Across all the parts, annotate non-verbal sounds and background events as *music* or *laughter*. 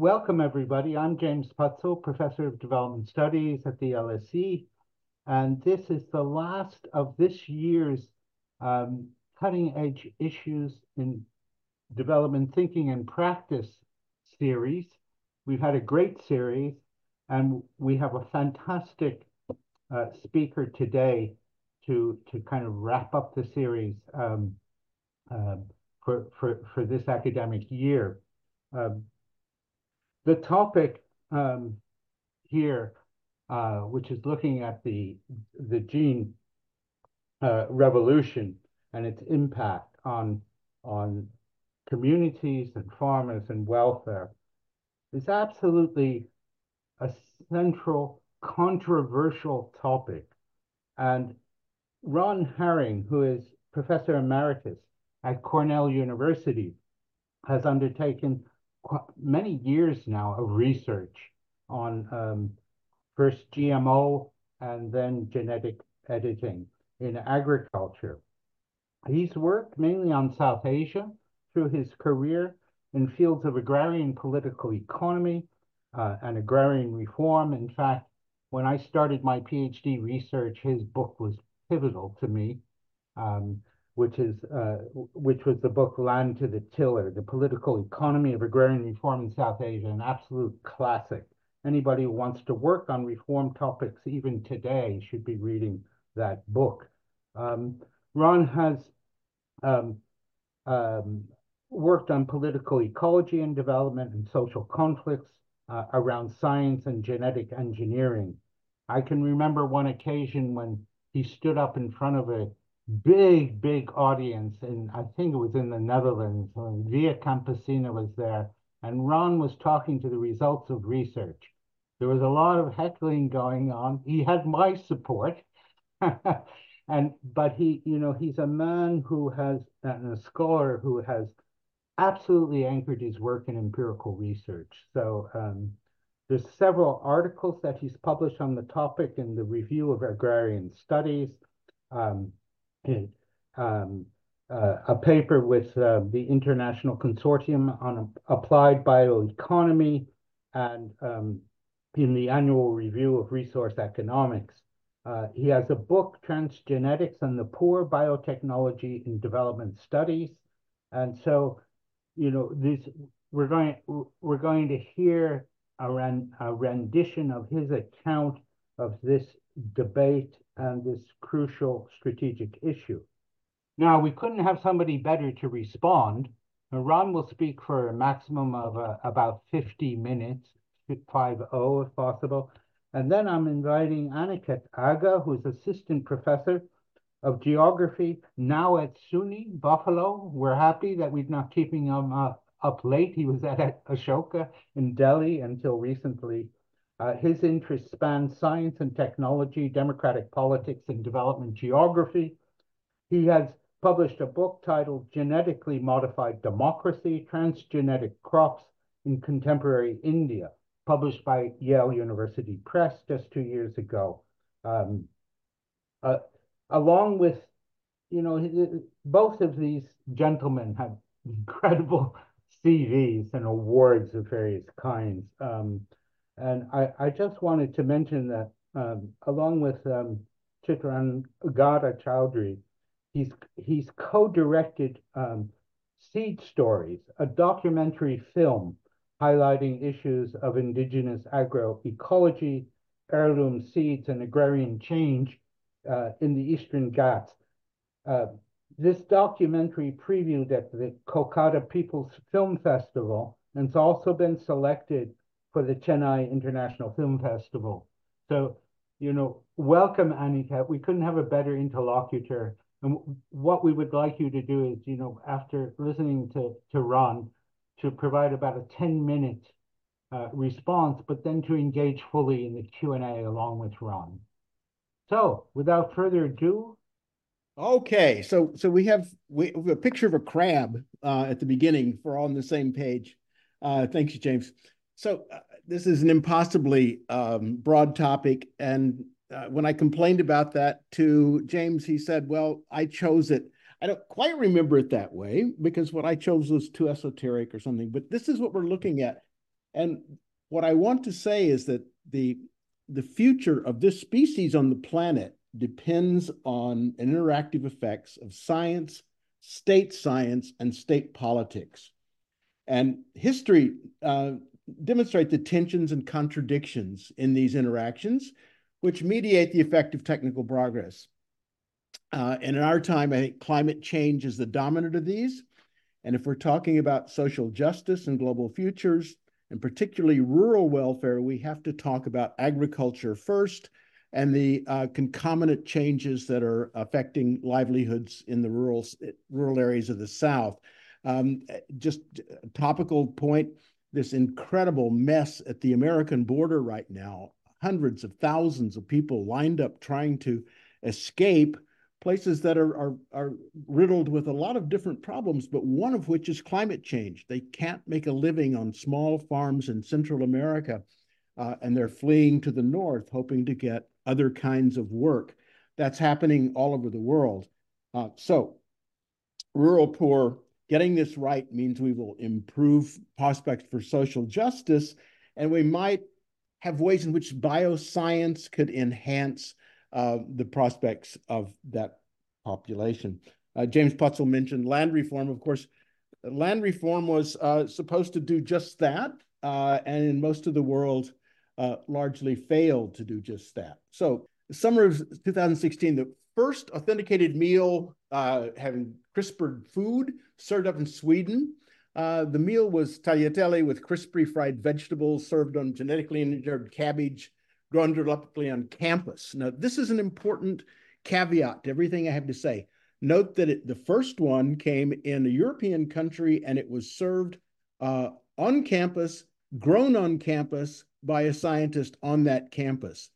welcome everybody. I'm James Putzel, Professor of Development Studies at the LSE, and this is the last of this year's um, cutting edge issues in development thinking and practice series. We've had a great series, and we have a fantastic uh, speaker today to to kind of wrap up the series um, uh, for for for this academic year. Um, the topic um, here, uh, which is looking at the the gene uh, revolution and its impact on on communities and farmers and welfare, is absolutely a central controversial topic. And Ron Herring, who is professor emeritus at Cornell University, has undertaken many years now of research on um, first GMO and then genetic editing in agriculture. He's worked mainly on South Asia through his career in fields of agrarian political economy uh, and agrarian reform. In fact, when I started my PhD research, his book was pivotal to me. Um, which is uh, which was the book Land to the Tiller, the political economy of agrarian reform in South Asia, an absolute classic. Anybody who wants to work on reform topics even today should be reading that book. Um, Ron has um, um, worked on political ecology and development and social conflicts uh, around science and genetic engineering. I can remember one occasion when he stood up in front of a big, big audience, and I think it was in the Netherlands. Via Campesina was there, and Ron was talking to the results of research. There was a lot of heckling going on. He had my support, *laughs* and but he, you know, he's a man who has and a scholar who has absolutely anchored his work in empirical research. So um, there's several articles that he's published on the topic in the Review of Agrarian Studies. Um, um, uh, a paper with uh, the International Consortium on Applied Bioeconomy and um, in the annual review of resource economics. Uh, he has a book, Transgenics and the Poor Biotechnology in Development Studies. And so, you know, this we're going we're going to hear a, ren, a rendition of his account of this debate and this crucial strategic issue. Now, we couldn't have somebody better to respond. Ron will speak for a maximum of uh, about 50 minutes, 50 if possible. And then I'm inviting Aniket Aga, who's assistant professor of geography now at SUNY Buffalo. We're happy that we're not keeping him uh, up late. He was at Ashoka in Delhi until recently. Uh, his interests span science and technology, democratic politics, and development geography. He has published a book titled Genetically Modified Democracy Transgenic Crops in Contemporary India, published by Yale University Press just two years ago. Um, uh, along with, you know, both of these gentlemen have *laughs* incredible CVs and awards of various kinds. Um, and I, I just wanted to mention that um, along with um, Chitrangada Choudhury, he's, he's co-directed um, Seed Stories, a documentary film highlighting issues of indigenous agroecology, heirloom seeds, and agrarian change uh, in the Eastern Ghats. Uh, this documentary previewed at the Kolkata People's Film Festival and it's also been selected for the Chennai International Film Festival. So, you know, welcome, Aniket. We couldn't have a better interlocutor. And what we would like you to do is, you know, after listening to, to Ron, to provide about a 10 minute uh, response, but then to engage fully in the Q&A along with Ron. So without further ado. Okay, so so we have, we have a picture of a crab uh, at the beginning for all on the same page. Uh, thank you, James. So uh, this is an impossibly um, broad topic. And uh, when I complained about that to James, he said, well, I chose it. I don't quite remember it that way because what I chose was too esoteric or something, but this is what we're looking at. And what I want to say is that the, the future of this species on the planet depends on interactive effects of science, state science, and state politics. And history uh, demonstrate the tensions and contradictions in these interactions, which mediate the effect of technical progress. Uh, and in our time, I think climate change is the dominant of these. And if we're talking about social justice and global futures, and particularly rural welfare, we have to talk about agriculture first and the uh, concomitant changes that are affecting livelihoods in the rural, rural areas of the South. Um, just a topical point, this incredible mess at the American border right now, hundreds of thousands of people lined up trying to escape places that are, are, are riddled with a lot of different problems, but one of which is climate change. They can't make a living on small farms in Central America, uh, and they're fleeing to the north, hoping to get other kinds of work. That's happening all over the world. Uh, so, rural poor, getting this right means we will improve prospects for social justice, and we might have ways in which bioscience could enhance uh, the prospects of that population. Uh, James Putzel mentioned land reform. Of course, land reform was uh, supposed to do just that, uh, and in most of the world, uh, largely failed to do just that. So, summer of 2016, the first authenticated meal having CRISPR food served up in Sweden. Uh, the meal was tagliatelle with crispy fried vegetables served on genetically engineered cabbage grown directly on campus. Now, this is an important caveat to everything I have to say. Note that it, the first one came in a European country and it was served uh, on campus, grown on campus by a scientist on that campus.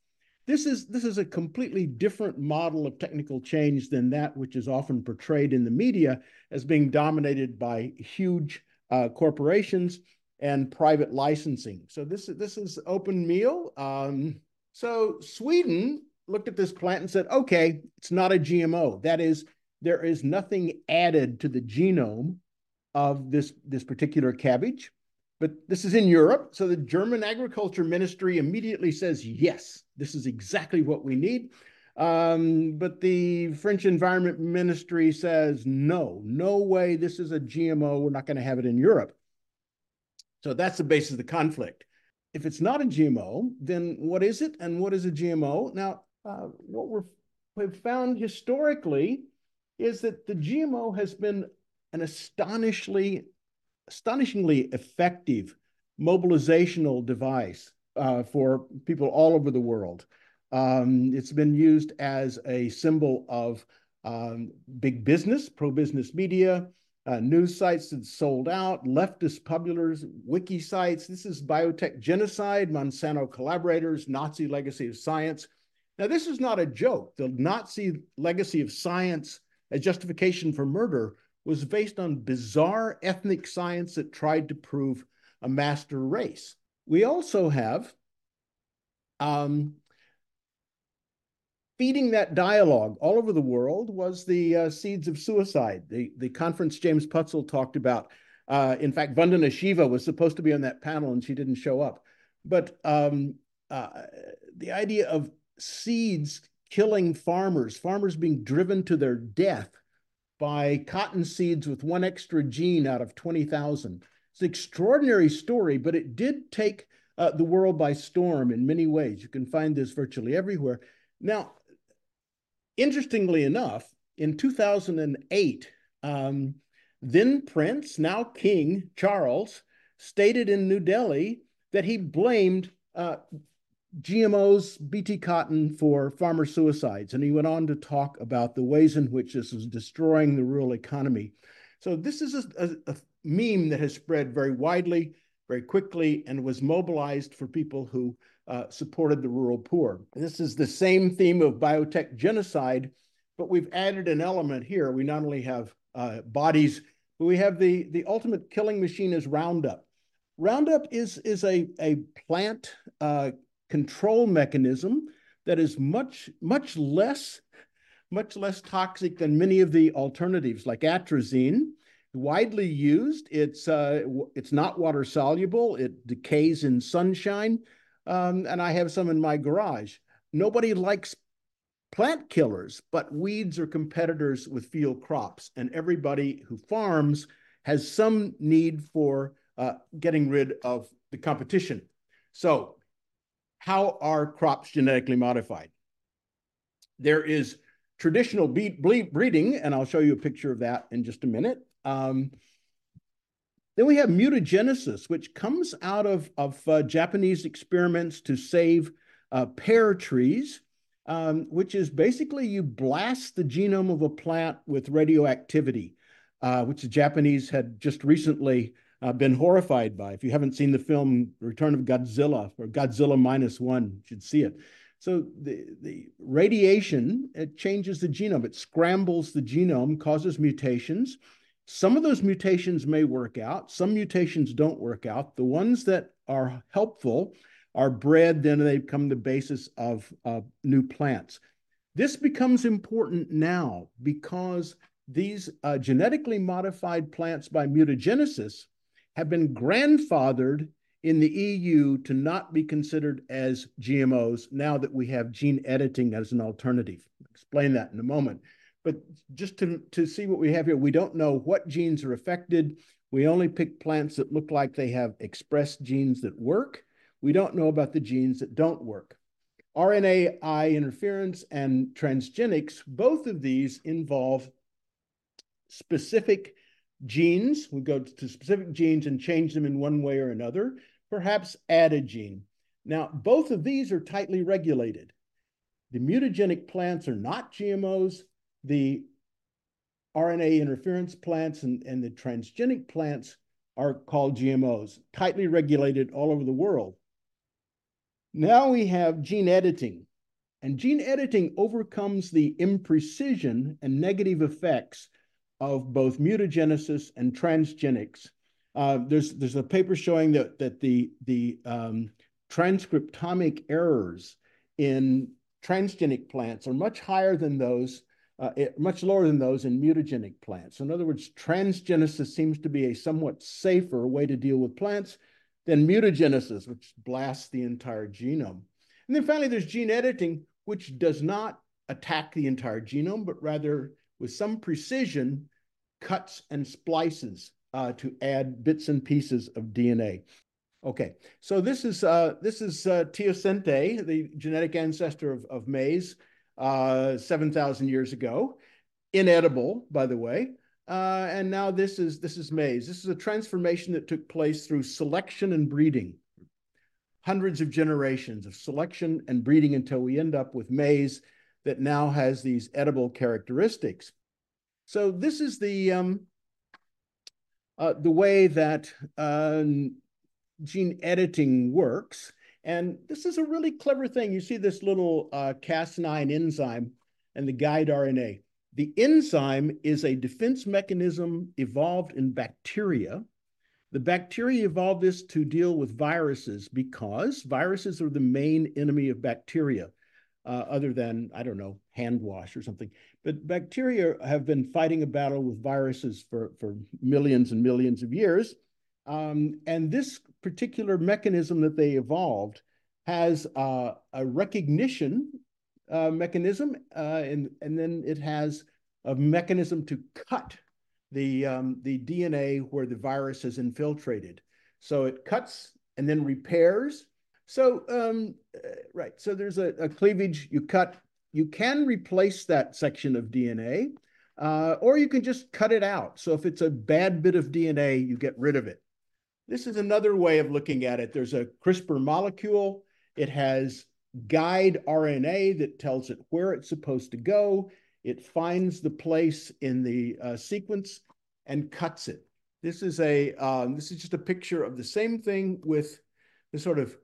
This is, this is a completely different model of technical change than that which is often portrayed in the media as being dominated by huge uh, corporations and private licensing. So this, this is open meal. Um, so Sweden looked at this plant and said, okay, it's not a GMO. That is, there is nothing added to the genome of this, this particular cabbage. But this is in Europe. So the German agriculture ministry immediately says, yes, this is exactly what we need. Um, but the French environment ministry says, no, no way, this is a GMO. We're not going to have it in Europe. So that's the basis of the conflict. If it's not a GMO, then what is it and what is a GMO? Now, uh, what we're, we've found historically is that the GMO has been an astonishingly, astonishingly effective mobilizational device uh, for people all over the world. Um, it's been used as a symbol of um, big business, pro-business media, uh, news sites that sold out, leftist publishers, wiki sites. This is biotech genocide, Monsanto collaborators, Nazi legacy of science. Now, this is not a joke. The Nazi legacy of science as justification for murder was based on bizarre ethnic science that tried to prove a master race. We also have um, feeding that dialogue all over the world was the uh, seeds of suicide. The, the conference James Putzel talked about. Uh, in fact, Vandana Shiva was supposed to be on that panel and she didn't show up. But um, uh, the idea of seeds killing farmers, farmers being driven to their death by cotton seeds with one extra gene out of 20,000. It's an extraordinary story, but it did take uh, the world by storm in many ways. You can find this virtually everywhere. Now, interestingly enough, in 2008, um, then Prince, now King Charles, stated in New Delhi that he blamed uh, GMOs, BT cotton for farmer suicides. And he went on to talk about the ways in which this was destroying the rural economy. So this is a, a, a meme that has spread very widely, very quickly, and was mobilized for people who uh, supported the rural poor. This is the same theme of biotech genocide, but we've added an element here. We not only have uh, bodies, but we have the, the ultimate killing machine is Roundup. Roundup is, is a, a plant uh, control mechanism that is much, much less, much less toxic than many of the alternatives like atrazine. widely used. It's uh, it's not water soluble. It decays in sunshine, um, and I have some in my garage. Nobody likes plant killers, but weeds are competitors with field crops, and everybody who farms has some need for uh, getting rid of the competition. So, how are crops genetically modified? There is traditional breeding, and I'll show you a picture of that in just a minute. Um, then we have mutagenesis, which comes out of, of uh, Japanese experiments to save uh, pear trees, um, which is basically you blast the genome of a plant with radioactivity, uh, which the Japanese had just recently uh, been horrified by. If you haven't seen the film Return of Godzilla or Godzilla Minus One, you should see it. So the, the radiation, it changes the genome. It scrambles the genome, causes mutations. Some of those mutations may work out. Some mutations don't work out. The ones that are helpful are bred, then they become the basis of uh, new plants. This becomes important now because these uh, genetically modified plants by mutagenesis have been grandfathered in the EU to not be considered as GMOs now that we have gene editing as an alternative. I'll explain that in a moment. But just to, to see what we have here, we don't know what genes are affected. We only pick plants that look like they have expressed genes that work. We don't know about the genes that don't work. RNAi interference and transgenics, both of these involve specific genes. We go to specific genes and change them in one way or another, perhaps add a gene. Now, both of these are tightly regulated. The mutagenic plants are not GMOs the RNA interference plants and, and the transgenic plants are called GMOs, tightly regulated all over the world. Now we have gene editing, and gene editing overcomes the imprecision and negative effects of both mutagenesis and transgenics. Uh, there's there's a paper showing that that the the um, transcriptomic errors in transgenic plants are much higher than those uh, much lower than those in mutagenic plants. So, in other words, transgenesis seems to be a somewhat safer way to deal with plants than mutagenesis, which blasts the entire genome. And then finally, there's gene editing, which does not attack the entire genome, but rather, with some precision, cuts and splices uh, to add bits and pieces of DNA. Okay, so this is uh, this is uh, Teosinte, the genetic ancestor of, of maize uh, 7,000 years ago. Inedible, by the way. Uh, and now this is this is maize. This is a transformation that took place through selection and breeding. Hundreds of generations of selection and breeding until we end up with maize that now has these edible characteristics. So this is the um, uh, the way that uh, gene editing works. And this is a really clever thing. You see this little uh, Cas9 enzyme and the guide RNA. The enzyme is a defense mechanism evolved in bacteria. The bacteria evolved this to deal with viruses because viruses are the main enemy of bacteria, uh, other than, I don't know, hand wash or something. But bacteria have been fighting a battle with viruses for, for millions and millions of years. Um, and this particular mechanism that they evolved has uh, a recognition uh, mechanism, uh, and, and then it has a mechanism to cut the, um, the DNA where the virus has infiltrated. So it cuts and then repairs. So, um, uh, right, so there's a, a, cleavage, you cut, you can replace that section of DNA, uh, or you can just cut it out. So if it's a bad bit of DNA, you get rid of it. This is another way of looking at it. There's a CRISPR molecule. It has guide RNA that tells it where it's supposed to go. It finds the place in the uh, sequence and cuts it. This is a um, this is just a picture of the same thing with the sort of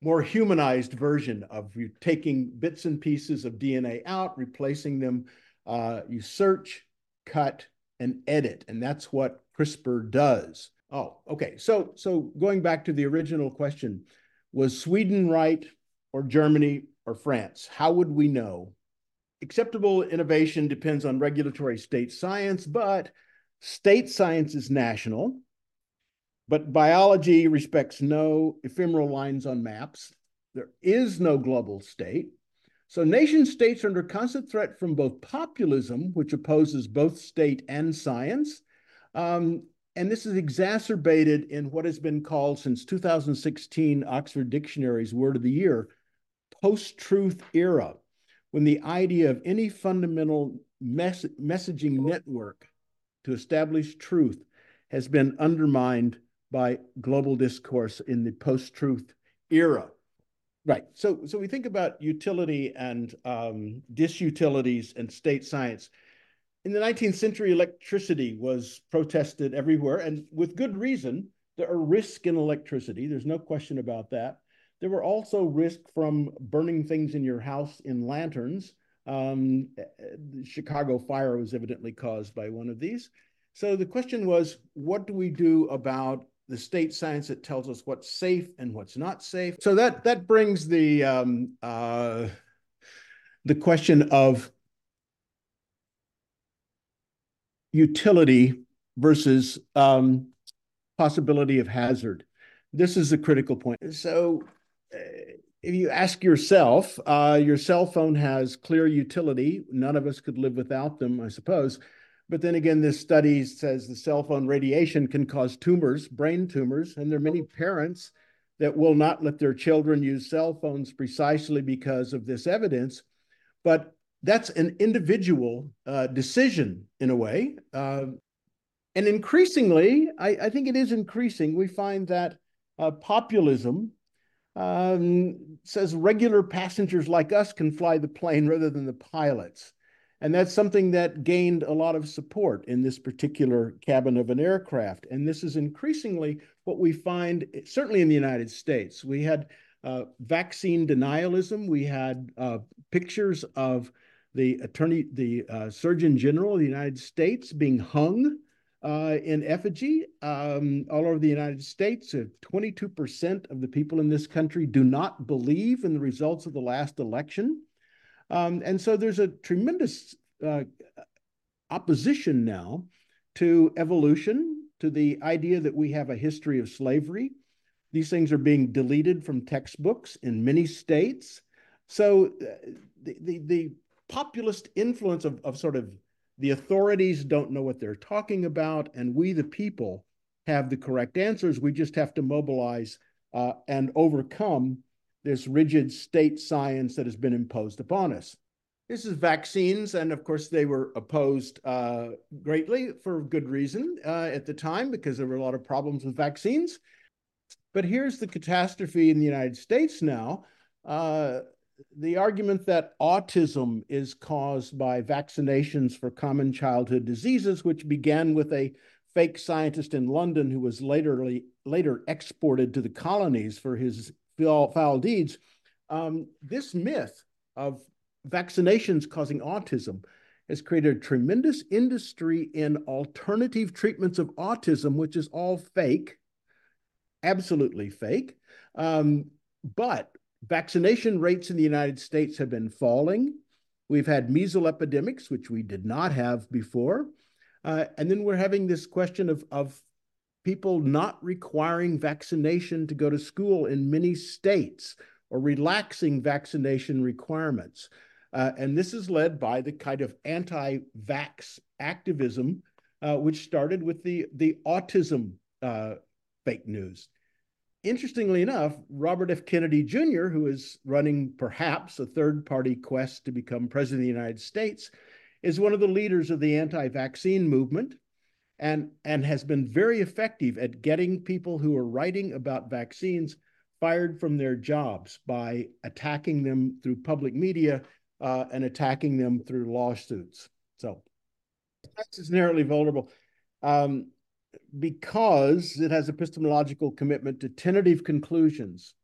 more humanized version of you taking bits and pieces of DNA out, replacing them. Uh, you search, cut, and edit, and that's what CRISPR does. Oh, okay. So, so going back to the original question, was Sweden right or Germany or France? How would we know? Acceptable innovation depends on regulatory state science, but State science is national, but biology respects no ephemeral lines on maps. There is no global state. So nation states are under constant threat from both populism, which opposes both state and science, um, and this is exacerbated in what has been called since 2016 Oxford Dictionary's word of the year, post-truth era, when the idea of any fundamental mes messaging network to establish truth has been undermined by global discourse in the post-truth era. Right. So, so we think about utility and um, disutilities and state science. In the 19th century, electricity was protested everywhere, and with good reason. There are risks in electricity. There's no question about that. There were also risks from burning things in your house in lanterns. Um, the Chicago fire was evidently caused by one of these. So the question was, what do we do about the state science that tells us what's safe and what's not safe? So that that brings the um, uh, the question of utility versus um, possibility of hazard. This is a critical point. So uh, if you ask yourself, uh, your cell phone has clear utility. None of us could live without them, I suppose. But then again, this study says the cell phone radiation can cause tumors, brain tumors, and there are many parents that will not let their children use cell phones precisely because of this evidence. But that's an individual uh, decision in a way. Uh, and increasingly, I, I, think it is increasing, we find that uh, populism um, says regular passengers like us can fly the plane rather than the pilots. And that's something that gained a lot of support in this particular cabin of an aircraft. And this is increasingly what we find, certainly in the United States. We had uh, vaccine denialism. We had uh, pictures of the attorney, the uh, Surgeon General of the United States being hung uh, in effigy um, all over the United States. 22% of the people in this country do not believe in the results of the last election. Um, and so there's a tremendous uh, opposition now to evolution, to the idea that we have a history of slavery. These things are being deleted from textbooks in many states. So uh, the, the, the populist influence of, of sort of the authorities don't know what they're talking about, and we, the people, have the correct answers. We just have to mobilize uh, and overcome this rigid state science that has been imposed upon us. This is vaccines, and of course, they were opposed uh, greatly for good reason uh, at the time because there were a lot of problems with vaccines. But here's the catastrophe in the United States now. Uh, the argument that autism is caused by vaccinations for common childhood diseases, which began with a fake scientist in London who was later, later exported to the colonies for his foul, foul deeds. Um, this myth of vaccinations causing autism has created a tremendous industry in alternative treatments of autism, which is all fake, absolutely fake. Um, but Vaccination rates in the United States have been falling. We've had measles epidemics, which we did not have before. Uh, and then we're having this question of, of people not requiring vaccination to go to school in many states or relaxing vaccination requirements. Uh, and this is led by the kind of anti vax activism, uh, which started with the, the autism uh, fake news interestingly enough, Robert F. Kennedy Jr., who is running perhaps a third party quest to become president of the United States, is one of the leaders of the anti vaccine movement and, and has been very effective at getting people who are writing about vaccines fired from their jobs by attacking them through public media uh, and attacking them through lawsuits. So that's inherently vulnerable. Um, because it has epistemological commitment to tentative conclusions,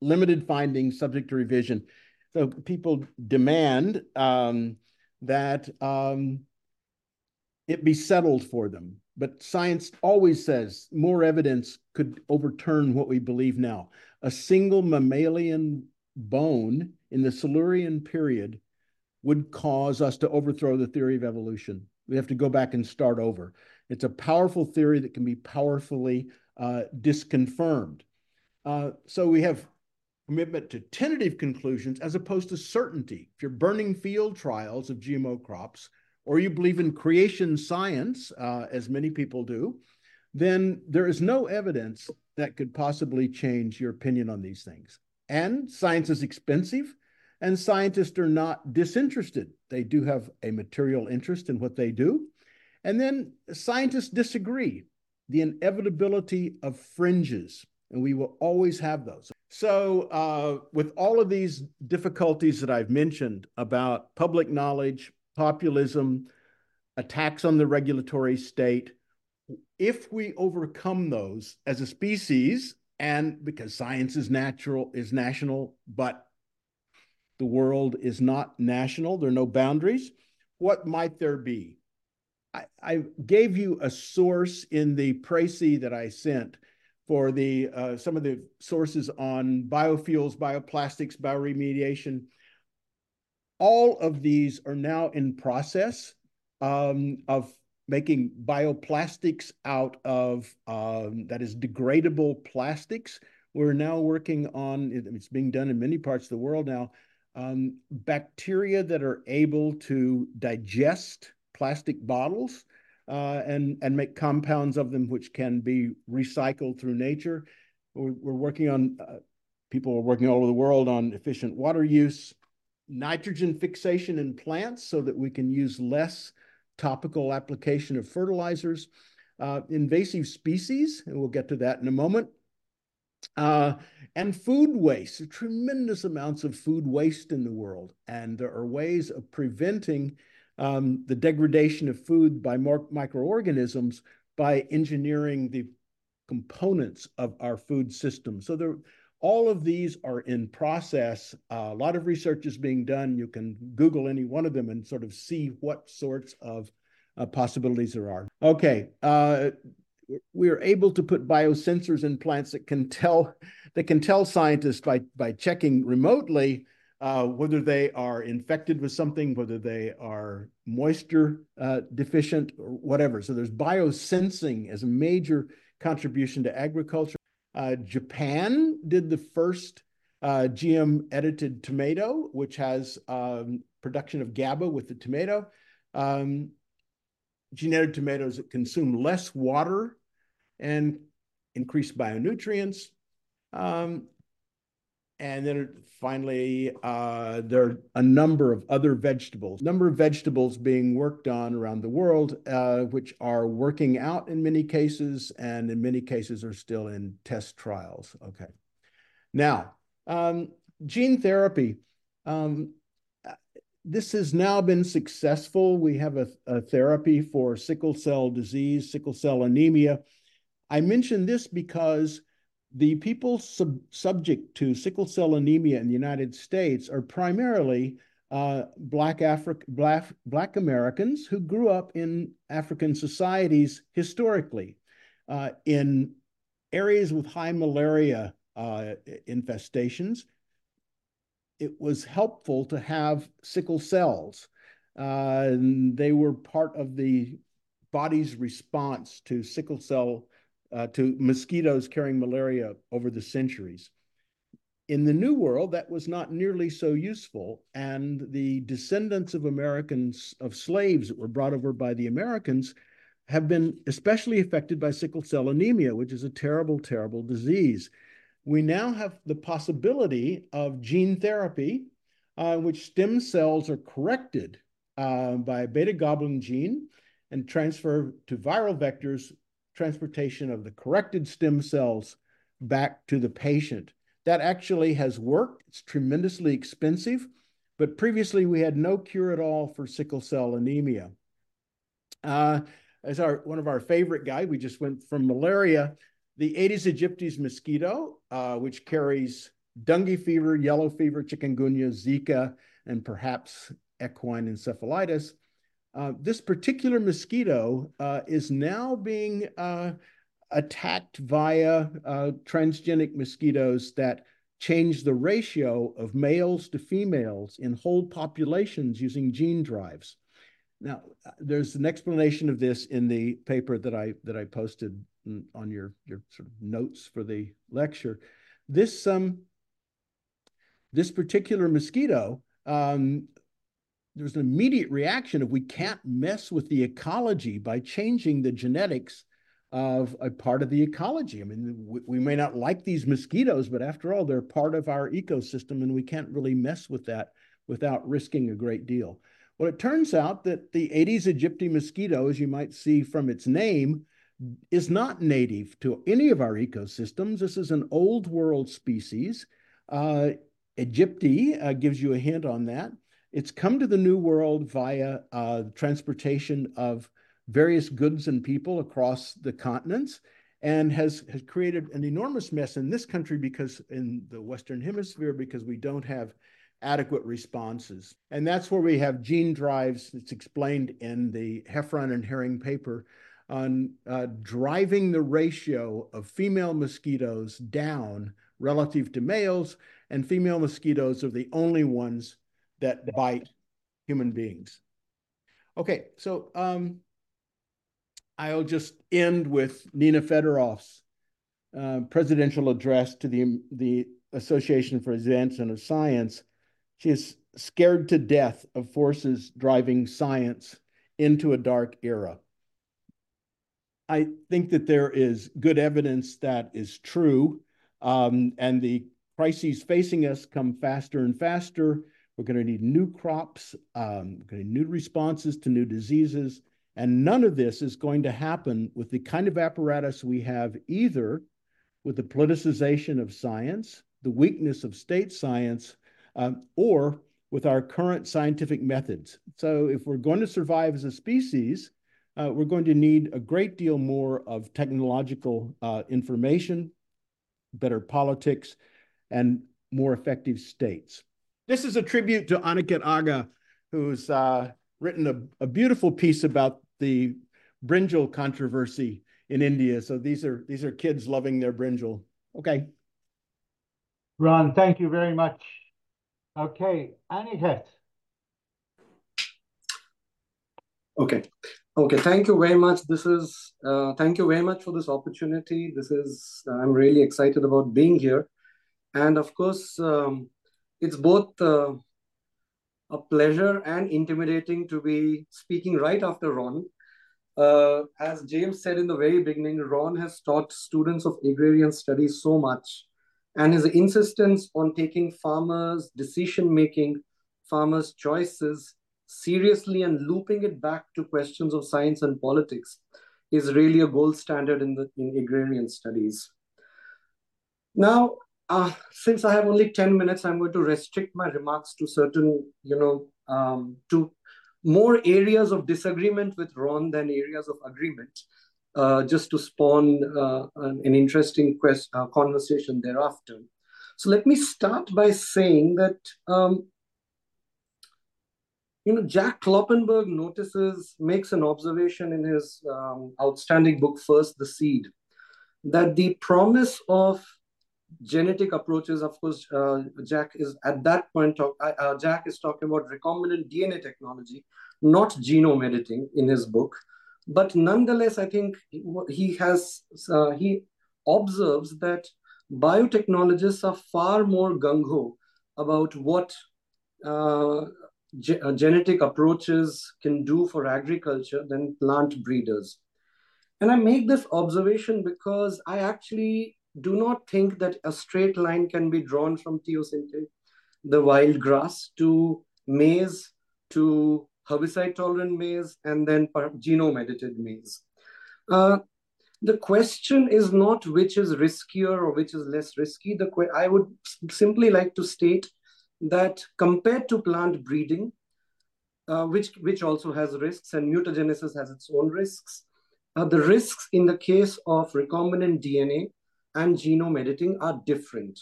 limited findings subject to revision. So people demand um, that um, it be settled for them. But science always says more evidence could overturn what we believe now. A single mammalian bone in the Silurian period would cause us to overthrow the theory of evolution. We have to go back and start over. It's a powerful theory that can be powerfully uh, disconfirmed. Uh, so we have commitment to tentative conclusions as opposed to certainty. If you're burning field trials of GMO crops, or you believe in creation science, uh, as many people do, then there is no evidence that could possibly change your opinion on these things. And science is expensive, and scientists are not disinterested. They do have a material interest in what they do. And then scientists disagree. The inevitability of fringes, and we will always have those. So, uh, with all of these difficulties that I've mentioned about public knowledge, populism, attacks on the regulatory state, if we overcome those as a species, and because science is natural, is national, but the world is not national, there are no boundaries, what might there be? I, I gave you a source in the précis that I sent for the uh, some of the sources on biofuels, bioplastics, bioremediation. All of these are now in process um, of making bioplastics out of um, that is degradable plastics. We're now working on it's being done in many parts of the world now. Um, bacteria that are able to digest plastic bottles uh, and and make compounds of them which can be recycled through nature. We're, we're working on uh, people are working all over the world on efficient water use, nitrogen fixation in plants so that we can use less topical application of fertilizers, uh, invasive species, and we'll get to that in a moment. Uh, and food waste, tremendous amounts of food waste in the world. And there are ways of preventing um, the degradation of food by microorganisms by engineering the components of our food system. So there, all of these are in process. Uh, a lot of research is being done. You can Google any one of them and sort of see what sorts of uh, possibilities there are. Okay, uh, we are able to put biosensors in plants that can tell that can tell scientists by by checking remotely uh, whether they are infected with something, whether they are moisture uh, deficient or whatever. So there's biosensing as a major contribution to agriculture. Uh, Japan did the first uh, GM edited tomato, which has um, production of GABA with the tomato. Um, tomatoes that consume less water and increase bionutrients. Um, and then finally, uh, there are a number of other vegetables, number of vegetables being worked on around the world, uh, which are working out in many cases, and in many cases are still in test trials. Okay. Now, um, gene therapy. Um, this has now been successful. We have a, a therapy for sickle cell disease, sickle cell anemia. I mention this because the people sub subject to sickle cell anemia in the United States are primarily uh, Black, Afri Black, Black Americans who grew up in African societies historically uh, in areas with high malaria uh, infestations. It was helpful to have sickle cells. Uh, they were part of the body's response to sickle cell uh, to mosquitoes carrying malaria over the centuries. In the New World, that was not nearly so useful, and the descendants of Americans, of slaves that were brought over by the Americans, have been especially affected by sickle cell anemia, which is a terrible, terrible disease. We now have the possibility of gene therapy, uh, which stem cells are corrected uh, by a beta globin gene and transfer to viral vectors transportation of the corrected stem cells back to the patient. That actually has worked. It's tremendously expensive, but previously we had no cure at all for sickle cell anemia. Uh, as our one of our favorite guy, we just went from malaria, the Aedes aegypti mosquito, uh, which carries dengue fever, yellow fever, chikungunya, Zika, and perhaps equine encephalitis. Uh, this particular mosquito uh, is now being uh, attacked via uh, transgenic mosquitoes that change the ratio of males to females in whole populations using gene drives. Now, there's an explanation of this in the paper that I that I posted on your your sort of notes for the lecture. This um this particular mosquito um, there's an immediate reaction of we can't mess with the ecology by changing the genetics of a part of the ecology. I mean, we, we, may not like these mosquitoes, but after all, they're part of our ecosystem, and we can't really mess with that without risking a great deal. Well, it turns out that the Aedes aegypti mosquito, as you might see from its name, is not native to any of our ecosystems. This is an old world species. Uh, Aegypti uh, gives you a hint on that. It's come to the New World via uh, transportation of various goods and people across the continents and has, has created an enormous mess in this country because in the Western Hemisphere, because we don't have adequate responses. And that's where we have gene drives. It's explained in the Heffron and Herring paper on uh, driving the ratio of female mosquitoes down relative to males, and female mosquitoes are the only ones that bite human beings. Okay, so um, I'll just end with Nina Fedoroff's uh, presidential address to the, the Association for Advancement of Science. She is scared to death of forces driving science into a dark era. I think that there is good evidence that is true, um, and the crises facing us come faster and faster. We're going to need new crops, um, going to need new responses to new diseases, and none of this is going to happen with the kind of apparatus we have either with the politicization of science, the weakness of state science, um, or with our current scientific methods. So if we're going to survive as a species, uh, we're going to need a great deal more of technological uh, information, better politics, and more effective states. This is a tribute to Aniket Aga, who's uh, written a, a, beautiful piece about the brinjal controversy in India. So these are these are kids loving their brinjal. Okay. Ron, thank you very much. Okay, Aniket. Okay. Okay, thank you very much. This is, uh, thank you very much for this opportunity. This is, I'm really excited about being here. And of course, um, it's both uh, a pleasure and intimidating to be speaking right after Ron. Uh, as James said in the very beginning, Ron has taught students of agrarian studies so much. And his insistence on taking farmers' decision making, farmers' choices seriously and looping it back to questions of science and politics is really a gold standard in the in agrarian studies. Now, uh, since I have only 10 minutes, I'm going to restrict my remarks to certain, you know, um, to more areas of disagreement with Ron than areas of agreement, uh, just to spawn uh, an, an, interesting quest, uh, conversation thereafter. So let me start by saying that um, you know, Jack Kloppenburg notices, makes an observation in his um, outstanding book, First the Seed, that the promise of genetic approaches, of course, uh, Jack is at that point, talk, uh, uh Jack is talking about recombinant DNA technology, not genome editing in his book. But nonetheless, I think he has, uh, he observes that biotechnologists are far more gung-ho about what uh, ge uh, genetic approaches can do for agriculture than plant breeders. And I make this observation because I actually do not think that a straight line can be drawn from teosinte, the wild grass, to maize, to herbicide tolerant maize, and then genome edited maize. Uh, the question is not which is riskier or which is less risky. The I would simply like to state that compared to plant breeding, uh, which, which also has risks, and mutagenesis has its own risks, uh, the risks in the case of recombinant DNA and genome editing are different.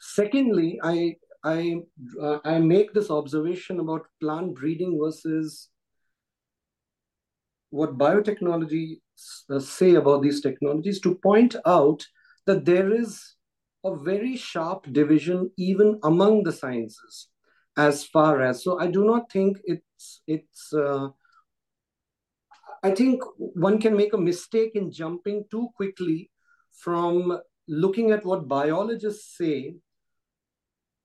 Secondly, I, I, uh, I make this observation about plant breeding versus what biotechnology uh, say about these technologies to point out that there is a very sharp division even among the sciences as far as so i do not think it's it's uh, i think one can make a mistake in jumping too quickly from looking at what biologists say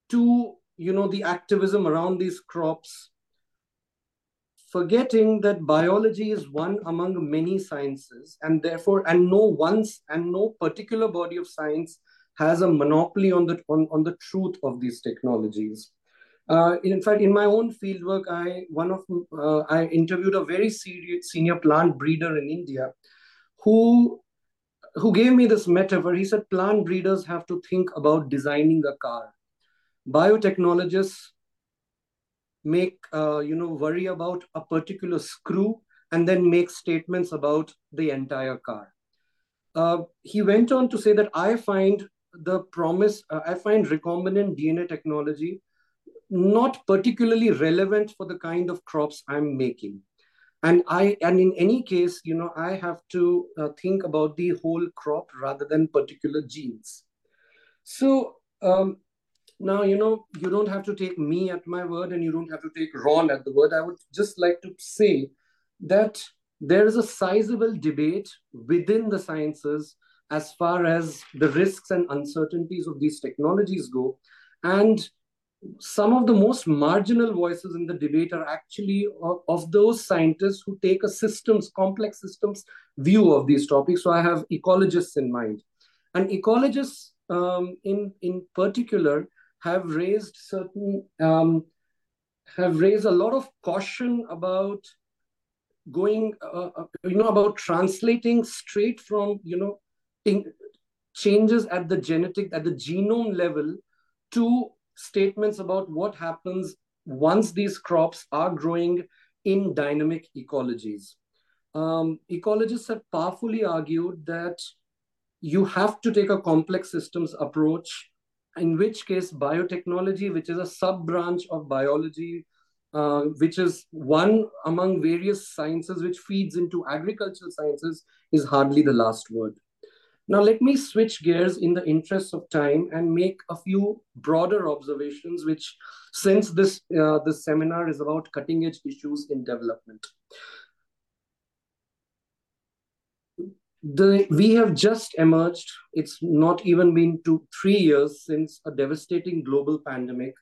to you know the activism around these crops forgetting that biology is one among many sciences and therefore and no once and no particular body of science has a monopoly on the on, on the truth of these technologies uh, in fact in my own fieldwork i one of uh, i interviewed a very serious senior plant breeder in india who who gave me this metaphor. He said plant breeders have to think about designing a car. Biotechnologists make uh, you know worry about a particular screw and then make statements about the entire car. Uh, he went on to say that i find the promise uh, i find recombinant dna technology not particularly relevant for the kind of crops i'm making and i and in any case you know i have to uh, think about the whole crop rather than particular genes so um, now, you know, you don't have to take me at my word and you don't have to take Ron at the word. I would just like to say that there is a sizable debate within the sciences as far as the risks and uncertainties of these technologies go. And some of the most marginal voices in the debate are actually of, of, those scientists who take a systems, complex systems view of these topics. So I have ecologists in mind. And ecologists um, in, in particular have raised certain um, have raised a lot of caution about going uh, uh, you know about translating straight from you know changes at the genetic at the genome level to statements about what happens once these crops are growing in dynamic ecologies um, ecologists have powerfully argued that you have to take a complex systems approach in which case biotechnology, which is a sub branch of biology, uh, which is one among various sciences which feeds into agricultural sciences, is hardly the last word. Now, let me switch gears in the interest of time and make a few broader observations, which since this, uh, this seminar is about cutting edge issues in development. the we have just emerged it's not even been two three years since a devastating global pandemic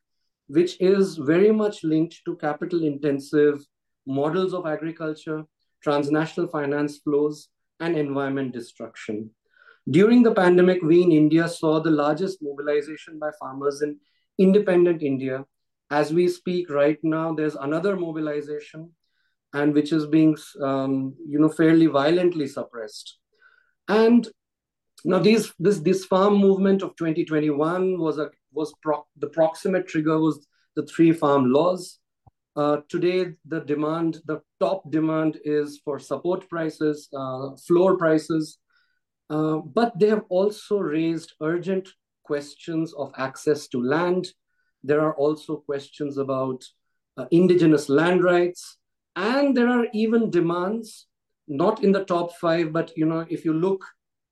which is very much linked to capital intensive models of agriculture transnational finance flows and environment destruction during the pandemic we in india saw the largest mobilization by farmers in independent india. As we speak right now there's another mobilization and which is being um, you know fairly violently suppressed. And now these this this farm movement of 2021 was a was pro, the proximate trigger was the three farm laws. Uh, today, the demand, the top demand is for support prices, uh, floor prices, uh, but they have also raised urgent questions of access to land. There are also questions about uh, indigenous land rights, and there are even demands not in the top five, but you know, if you look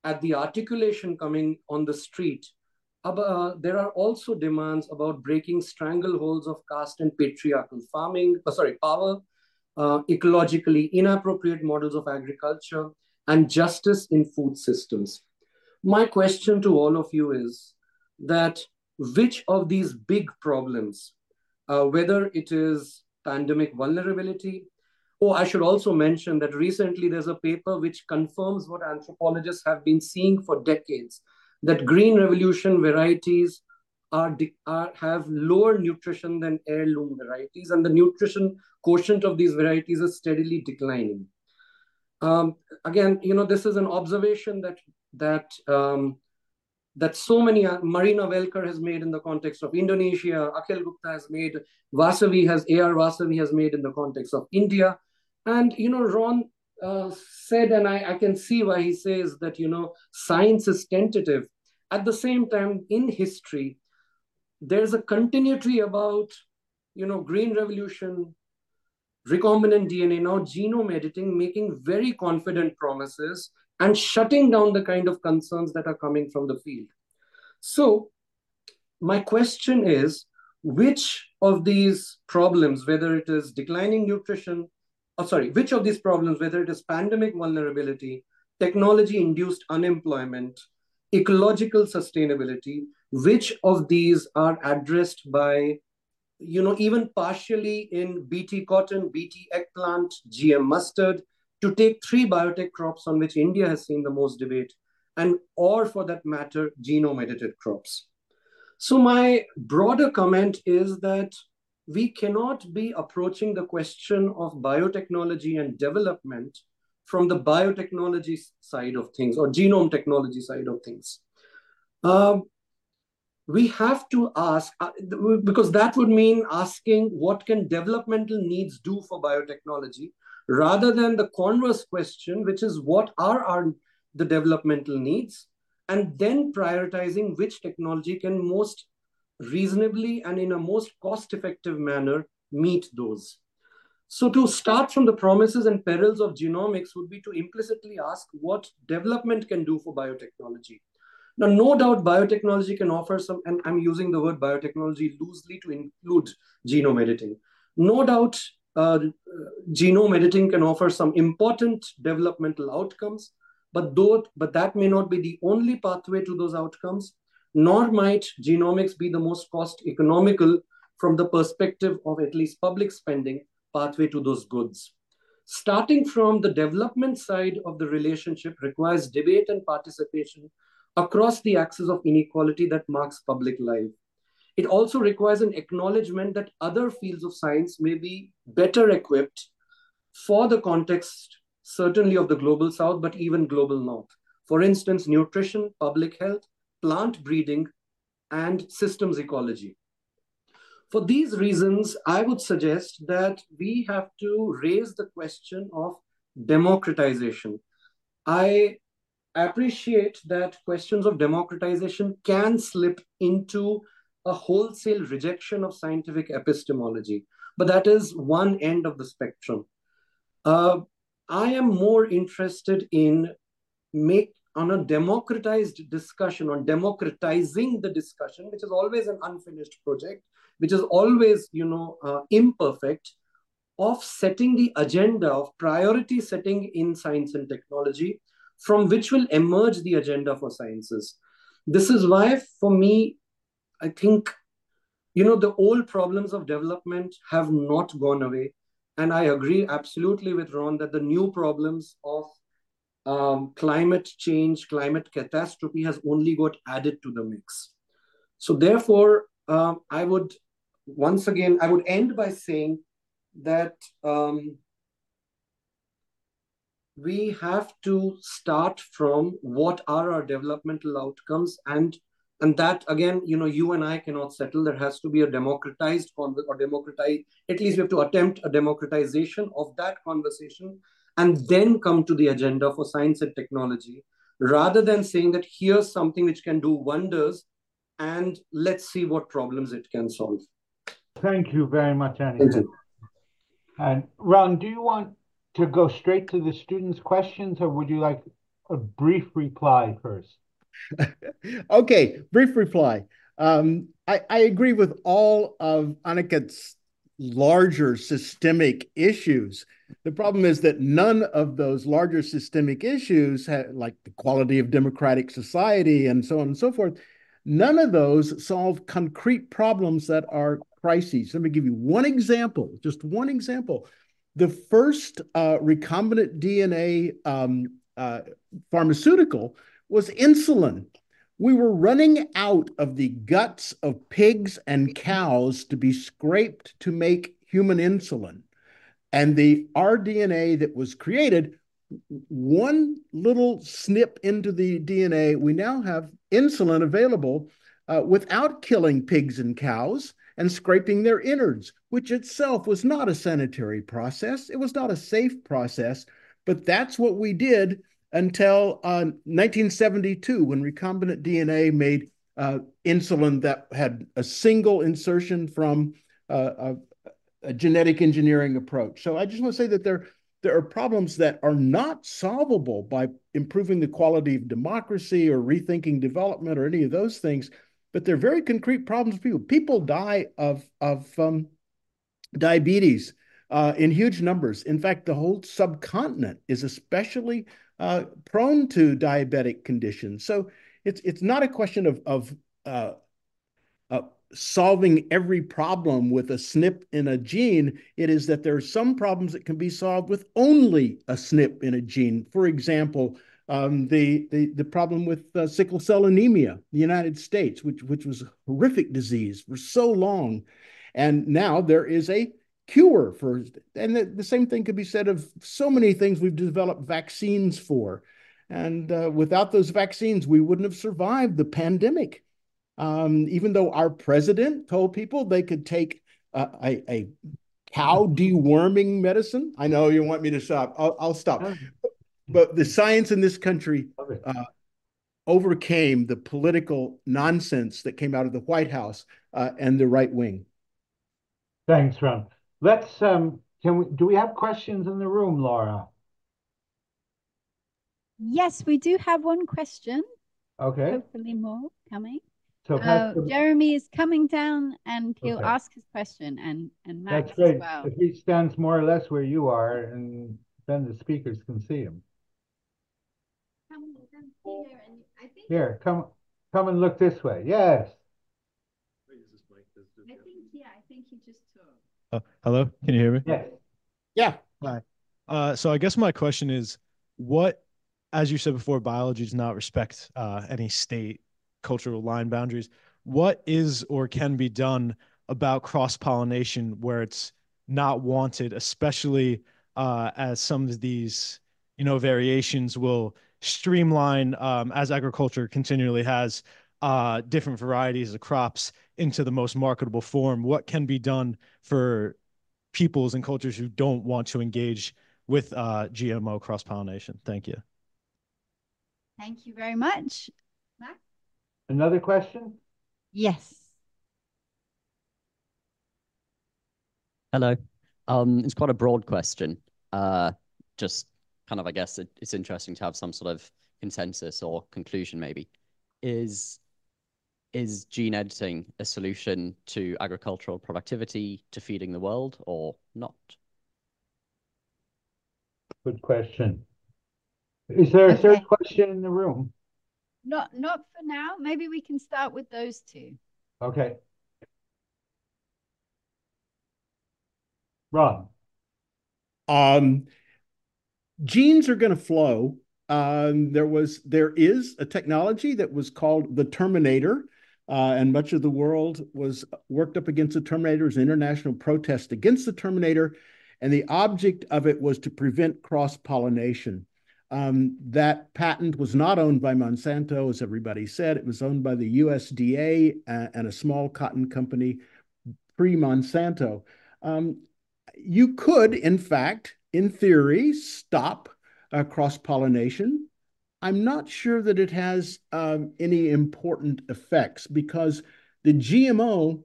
at the articulation coming on the street, uh, there are also demands about breaking strangleholds of caste and patriarchal farming, uh, sorry, power, uh, ecologically inappropriate models of agriculture, and justice in food systems. My question to all of you is that which of these big problems, uh, whether it is pandemic vulnerability, Oh, I should also mention that recently there's a paper which confirms what anthropologists have been seeing for decades that green revolution varieties are, are, have lower nutrition than heirloom varieties, and the nutrition quotient of these varieties is steadily declining. Um, again, you know, this is an observation that that um, that so many uh, Marina Welker has made in the context of Indonesia, Akhil Gupta has made, Vasavi has A.R. Vasavi has made in the context of India, and, you know, Ron uh, said, and I, I can see why he says that, you know, science is tentative. At the same time, in history, there's a continuity about, you know, green revolution, recombinant DNA, now genome editing, making very confident promises and shutting down the kind of concerns that are coming from the field. So my question is, which of these problems, whether it is declining nutrition, or sorry, which of these problems, whether it is pandemic vulnerability, technology-induced unemployment, ecological sustainability, which of these are addressed by, you know, even partially in BT cotton, BT eggplant, GM mustard, to take three biotech crops on which India has seen the most debate, and or for that matter, genome edited crops. So my broader comment is that we cannot be approaching the question of biotechnology and development from the biotechnology side of things or genome technology side of things. Um, we have to ask, uh, because that would mean asking what can developmental needs do for biotechnology, rather than the converse question, which is what are our, the developmental needs, and then prioritizing which technology can most reasonably and in a most cost-effective manner meet those. So to start from the promises and perils of genomics would be to implicitly ask what development can do for biotechnology. Now, no doubt biotechnology can offer some, and I'm using the word biotechnology loosely to include genome editing. No doubt uh, genome editing can offer some important developmental outcomes, but, though, but that may not be the only pathway to those outcomes, nor might genomics be the most cost economical from the perspective of at least public spending pathway to those goods. Starting from the development side of the relationship requires debate and participation across the axis of inequality that marks public life. It also requires an acknowledgement that other fields of science may be better equipped for the context, certainly of the global south, but even global north. For instance, nutrition, public health, plant breeding, and systems ecology. For these reasons, I would suggest that we have to raise the question of democratization. I appreciate that questions of democratization can slip into a wholesale rejection of scientific epistemology, but that is one end of the spectrum. Uh, I am more interested in make on a democratized discussion on democratizing the discussion, which is always an unfinished project, which is always, you know, uh, imperfect, of setting the agenda of priority setting in science and technology, from which will emerge the agenda for sciences. This is why, for me, I think, you know, the old problems of development have not gone away. And I agree absolutely with Ron that the new problems of um, climate change, climate catastrophe has only got added to the mix. So therefore, um, I would once again, I would end by saying that um, we have to start from what are our developmental outcomes and and that again you know you and i cannot settle. There has to be a democratized or democratize at least we have to attempt a democratization of that conversation and then come to the agenda for science and technology rather than saying that here's something which can do wonders and let's see what problems it can solve. Thank you very much, Annie. And Ron, do you want to go straight to the students' questions, or would you like a brief reply first? *laughs* okay, brief reply. Um, I, I agree with all of Aniket's larger systemic issues. The problem is that none of those larger systemic issues, like the quality of democratic society and so on and so forth, none of those solve concrete problems that are crises. Let me give you one example, just one example. The first uh, recombinant DNA um, uh, pharmaceutical was insulin. We were running out of the guts of pigs and cows to be scraped to make human insulin. And the rDNA that was created, one little snip into the DNA, we now have insulin available uh, without killing pigs and cows and scraping their innards, which itself was not a sanitary process. It was not a safe process, but that's what we did until uh, 1972 when recombinant DNA made uh, insulin that had a single insertion from uh, a, a, genetic engineering approach. So I just want to say that there, there are problems that are not solvable by improving the quality of democracy or rethinking development or any of those things but they're very concrete problems for people. People die of of um, diabetes uh, in huge numbers. In fact, the whole subcontinent is especially uh, prone to diabetic conditions. So it's it's not a question of of uh, uh, solving every problem with a SNP in a gene. It is that there are some problems that can be solved with only a SNP in a gene. For example, um, the, the the problem with uh, sickle cell anemia, the United States, which which was a horrific disease for so long, and now there is a cure for, and the, the same thing could be said of so many things we've developed vaccines for. And uh, without those vaccines, we wouldn't have survived the pandemic. Um, even though our president told people they could take uh, a, a cow deworming medicine. I know you want me to stop. I'll, I'll stop. But the science in this country uh, overcame the political nonsense that came out of the White House uh, and the right wing. Thanks, Ron. Let's, um, can we, do we have questions in the room, Laura? Yes, we do have one question. Okay. Hopefully more coming. So Uh, Pastor- Jeremy is coming down and he'll Okay. ask his question and, and Max that's great. as well. If he stands more or less where you are, and then the speakers can see him. Come come here and I think, Here, come, come and look this way. Yes. I think, yeah, I think he just took. Uh, hello, can you hear me? Yeah. Yeah. Uh, so I guess my question is, what, as you said before, biology does not respect uh, any state cultural line boundaries. What is or can be done about cross pollination where it's not wanted, especially uh, as some of these, you know, variations will streamline um, as agriculture continually has uh, different varieties of crops into the most marketable form. What can be done for peoples and cultures who don't want to engage with uh, GMO cross pollination? Thank you. Thank you very much. Max? Another question? Yes. Hello. Um, it's quite a broad question. Uh, just kind of, I guess it, it's interesting to have some sort of consensus or conclusion, maybe. Is is gene editing a solution to agricultural productivity, to feeding the world, or not? Good question. Is there a third Okay. question in the room? Not not for now. Maybe we can start with those two. Okay. Ron, Um, genes are going to flow. Um, there was there is a technology that was called the Terminator, uh, and much of the world was worked up against the Terminator an international protest against the Terminator, and the object of it was to prevent cross pollination. Um, that patent was not owned by Monsanto, as everybody said. It was owned by the USDA and, and a small cotton company pre Monsanto. Um, you could, in fact, in theory, stop uh, cross pollination. I'm not sure that it has um, any important effects because the GMO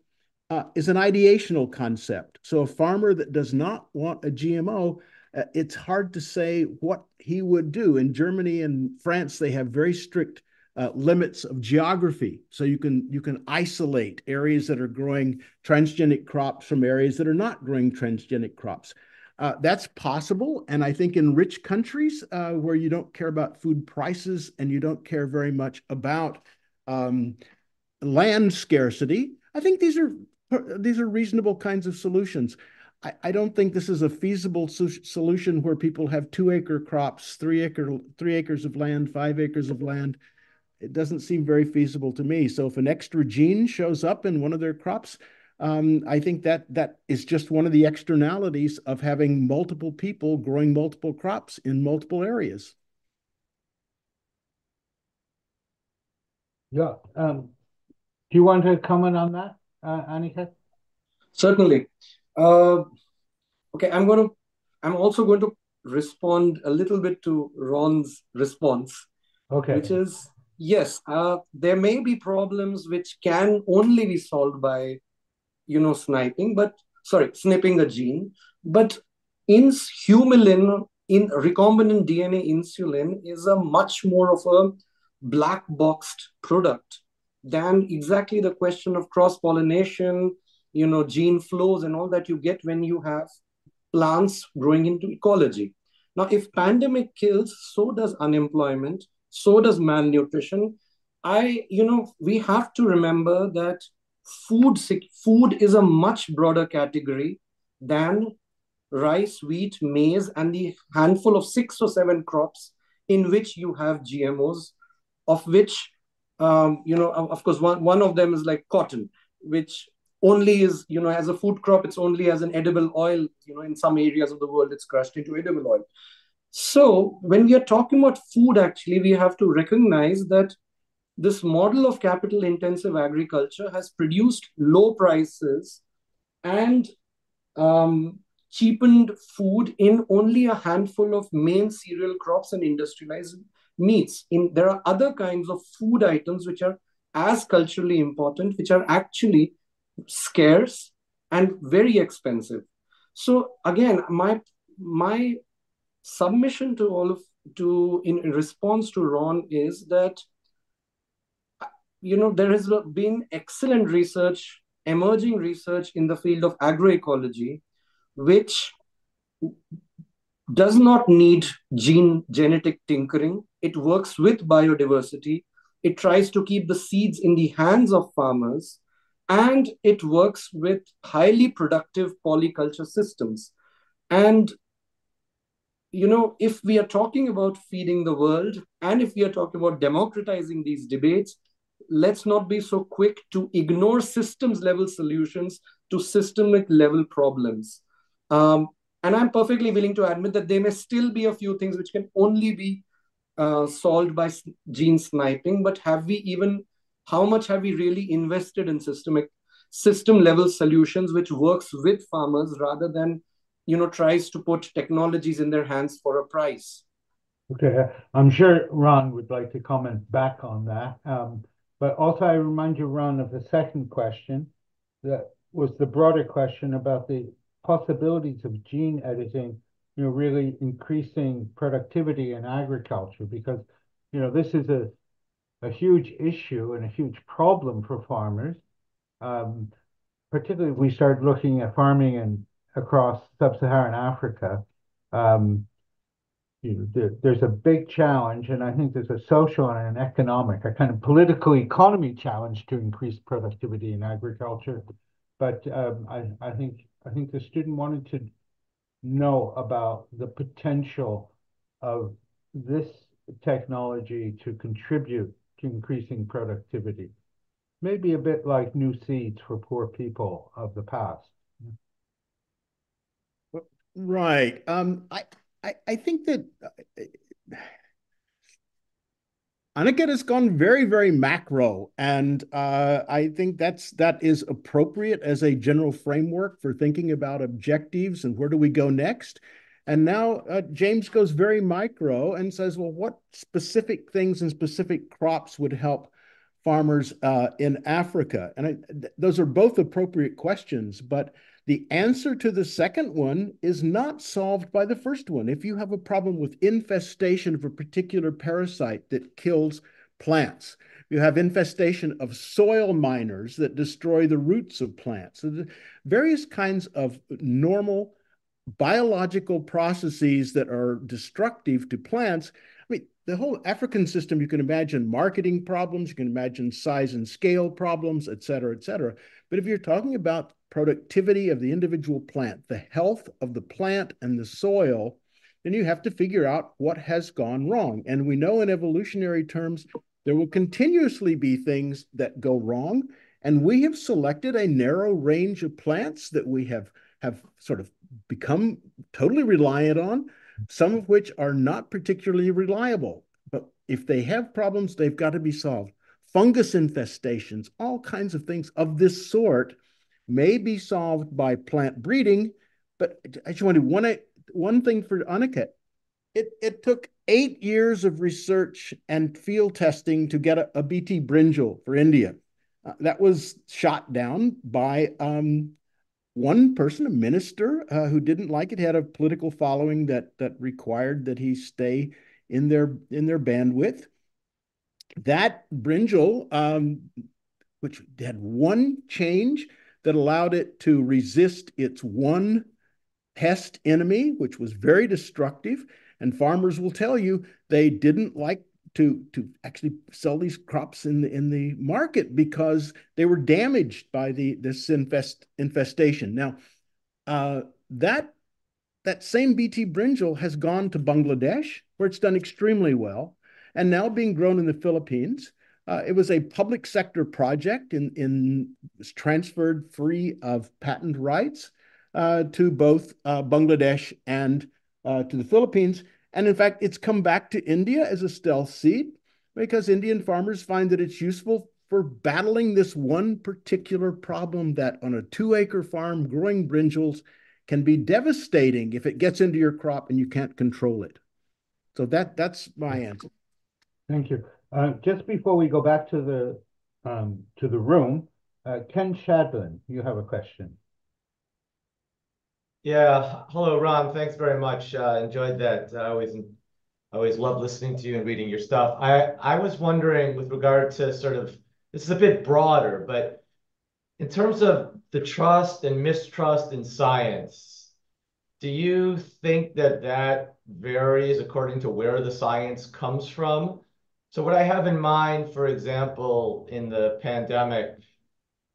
uh, is an ideational concept. So, a farmer that does not want a GMO, uh, it's hard to say what he would do. In Germany and France, they have very strict uh, limits of geography. So you can you can isolate areas that are growing transgenic crops from areas that are not growing transgenic crops. Uh, that's possible, and I think in rich countries uh, where you don't care about food prices and you don't care very much about um, land scarcity, I think these are these are reasonable kinds of solutions. I, I don't think this is a feasible so solution where people have two acre crops, three acre three acres of land, five acres of land it doesn't seem very feasible to me. So if an extra gene shows up in one of their crops, um, I think that that is just one of the externalities of having multiple people growing multiple crops in multiple areas. yeah. Um, do you want to comment on that, uh, Annika? Certainly. Uh, okay, I'm going to. I'm also going to respond a little bit to Ron's response, Okay. which is yes, uh, there may be problems which can only be solved by, you know, sniping, but sorry, snipping a gene. But in humulin, in recombinant DNA insulin is a much more of a black boxed product than exactly the question of cross pollination, you know, gene flows and all that you get when you have plants growing into ecology. Now, if pandemic kills, so does unemployment, so does malnutrition. I, you know, we have to remember that food food is a much broader category than rice, wheat, maize, and the handful of six or seven crops in which you have GMOs, of which, um, you know, of course, one, one of them is like cotton, which only is, you know, as a food crop, it's only as an edible oil, you know, in some areas of the world, it's crushed into edible oil. So when we are talking about food, actually, we have to recognize that this model of capital intensive agriculture has produced low prices and um, cheapened food in only a handful of main cereal crops and industrialized meats. In there are other kinds of food items which are as culturally important, which are actually scarce and very expensive. So again, my my submission to all of to in, in response to Ron is that you know there has been excellent research, emerging research in the field of agroecology which does not need gene genetic tinkering. It works with biodiversity. It tries to keep the seeds in the hands of farmers and it works with highly productive polyculture systems. And, you know, if we are talking about feeding the world and if we are talking about democratizing these debates, let's not be so quick to ignore systems level solutions to systemic level problems. Um, and I'm perfectly willing to admit that there may still be a few things which can only be uh, solved by gene sniping. But have we even, how much have we really invested in systemic, system level solutions which works with farmers rather than, you know, tries to put technologies in their hands for a price? Okay, I'm sure Ron would like to comment back on that. Um, but also, I remind you, Ron, of the second question that was the broader question about the possibilities of gene editing, you know, really increasing productivity in agriculture because, you know, this is a, a huge issue and a huge problem for farmers. Um, particularly we start looking at farming and across sub-Saharan Africa, um, you know, there, there's a big challenge, and I think there's a social and an economic, a kind of political economy challenge to increase productivity in agriculture. But um, I, I think I think the student wanted to know about the potential of this technology to contribute to increasing productivity. Maybe a bit like new seeds for poor people of the past. Right. Um, I, I, I think that uh, Aniket has gone very, very macro, and uh, I think that's that is appropriate as a general framework for thinking about objectives and where do we go next. And now uh, James goes very micro and says, well, what specific things and specific crops would help farmers uh, in Africa? And I, th those are both appropriate questions, but the answer to the second one is not solved by the first one. If you have a problem with infestation of a particular parasite that kills plants, you have infestation of soil miners that destroy the roots of plants. So various kinds of normal biological processes that are destructive to plants. I mean, the whole African system, you can imagine marketing problems, you can imagine size and scale problems, et cetera, et cetera. But if you're talking about productivity of the individual plant, the health of the plant and the soil, then you have to figure out what has gone wrong. And we know in evolutionary terms, there will continuously be things that go wrong. And we have selected a narrow range of plants that we have, have sort of become totally reliant on, some of which are not particularly reliable. But if they have problems, they've got to be solved. Fungus infestations, all kinds of things of this sort may be solved by plant breeding, but I just wanted one, one thing for Aniket. It, it took eight years of research and field testing to get a, a BT brinjal for India. Uh, that was shot down by um, one person, a minister, uh, who didn't like it, had a political following that that required that he stay in their in their bandwidth. That brinjal um, which had one change that allowed it to resist its one pest enemy, which was very destructive. And farmers will tell you they didn't like to to actually sell these crops in the in the market because they were damaged by the this infest infestation. Now, uh, that that same BT brinjal has gone to Bangladesh, where it's done extremely well, and now being grown in the Philippines. Uh, it was a public sector project in in was transferred free of patent rights uh, to both uh, Bangladesh and uh, to the Philippines. And in fact, it's come back to India as a stealth seed because Indian farmers find that it's useful for battling this one particular problem that on a two acre farm growing brinjals can be devastating if it gets into your crop and you can't control it. So that that's my answer. Thank you. Uh, just before we go back to the um, to the room, uh, Ken Shadlen, you have a question. Yeah. Hello, Ron. Thanks very much. Uh, enjoyed that. I always always love listening to you and reading your stuff. I I was wondering with regard to sort of this is a bit broader, but in terms of the trust and mistrust in science, do you think that that varies according to where the science comes from? So what I have in mind, for example, in the pandemic,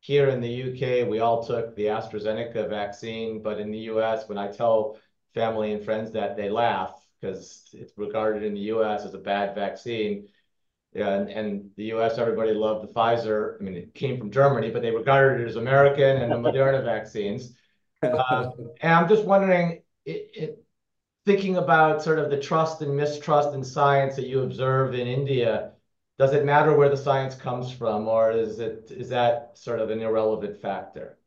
here in the U.K., we all took the AstraZeneca vaccine, but in the U.S., when I tell family and friends that, they laugh because it's regarded in the U.S. as a bad vaccine. And in the U.S., everybody loved the Pfizer. I mean, it came from Germany, but they regarded it as American and the Moderna vaccines. *laughs* Uh, and I'm just wondering, thinking about sort of the trust and mistrust in science that you observe in India, does it matter where the science comes from, or is it is that sort of an irrelevant factor?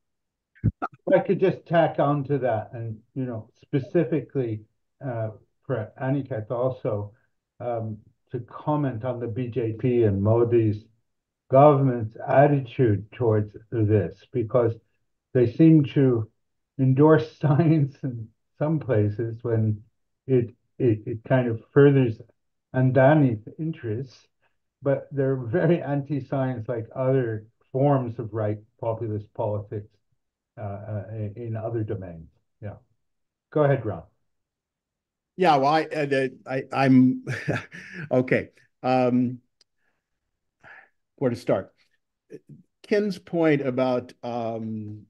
I could just tack on to that, and you know, specifically uh, for Aniket also um, to comment on the BJP and Modi's government's attitude towards this, because they seem to endorse *laughs* science in some places when it it, it kind of furthers Adani's interests but they're very anti-science like other forms of right populist politics uh, uh, in other domains. Yeah. Go ahead, Ron. Yeah, well, I, I, I am *laughs* okay. Um, where to start? Ken's point about um,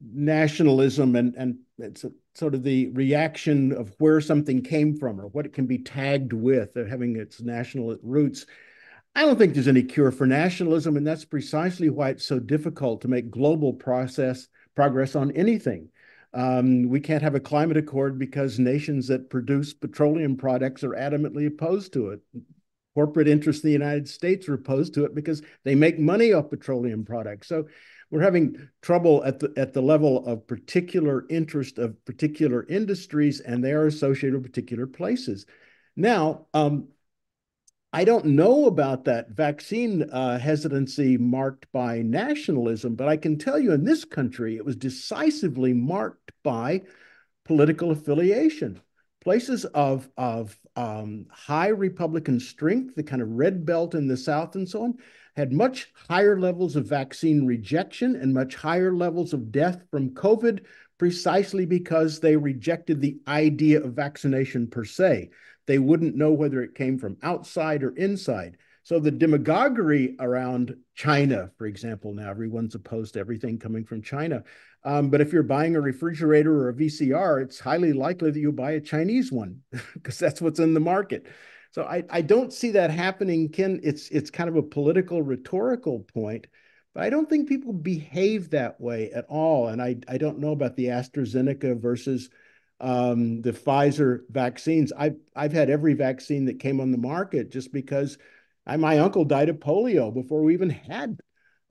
nationalism and and it's a, sort of the reaction of where something came from or what it can be tagged with, having its national roots. I don't think there's any cure for nationalism, and that's precisely why it's so difficult to make global process progress on anything. Um, we can't have a climate accord because nations that produce petroleum products are adamantly opposed to it. Corporate interests in the United States are opposed to it because they make money off petroleum products. So we're having trouble at the at the level of particular interest of particular industries, and they are associated with particular places. Now, um, I don't know about that vaccine uh, hesitancy marked by nationalism, but I can tell you in this country, it was decisively marked by political affiliation. Places of, of um, high Republican strength, the kind of red belt in the South and so on, had much higher levels of vaccine rejection and much higher levels of death from COVID precisely because they rejected the idea of vaccination per se. They wouldn't know whether it came from outside or inside. So the demagoguery around China, for example, now everyone's opposed to everything coming from China. Um, but if you're buying a refrigerator or a VCR, it's highly likely that you buy a Chinese one *laughs* because that's what's in the market. So I, I don't see that happening, Ken. It's it's kind of a political rhetorical point, but I don't think people behave that way at all. And I, I don't know about the AstraZeneca versus um, the Pfizer vaccines. I've I've had every vaccine that came on the market just because I, my uncle died of polio before we even had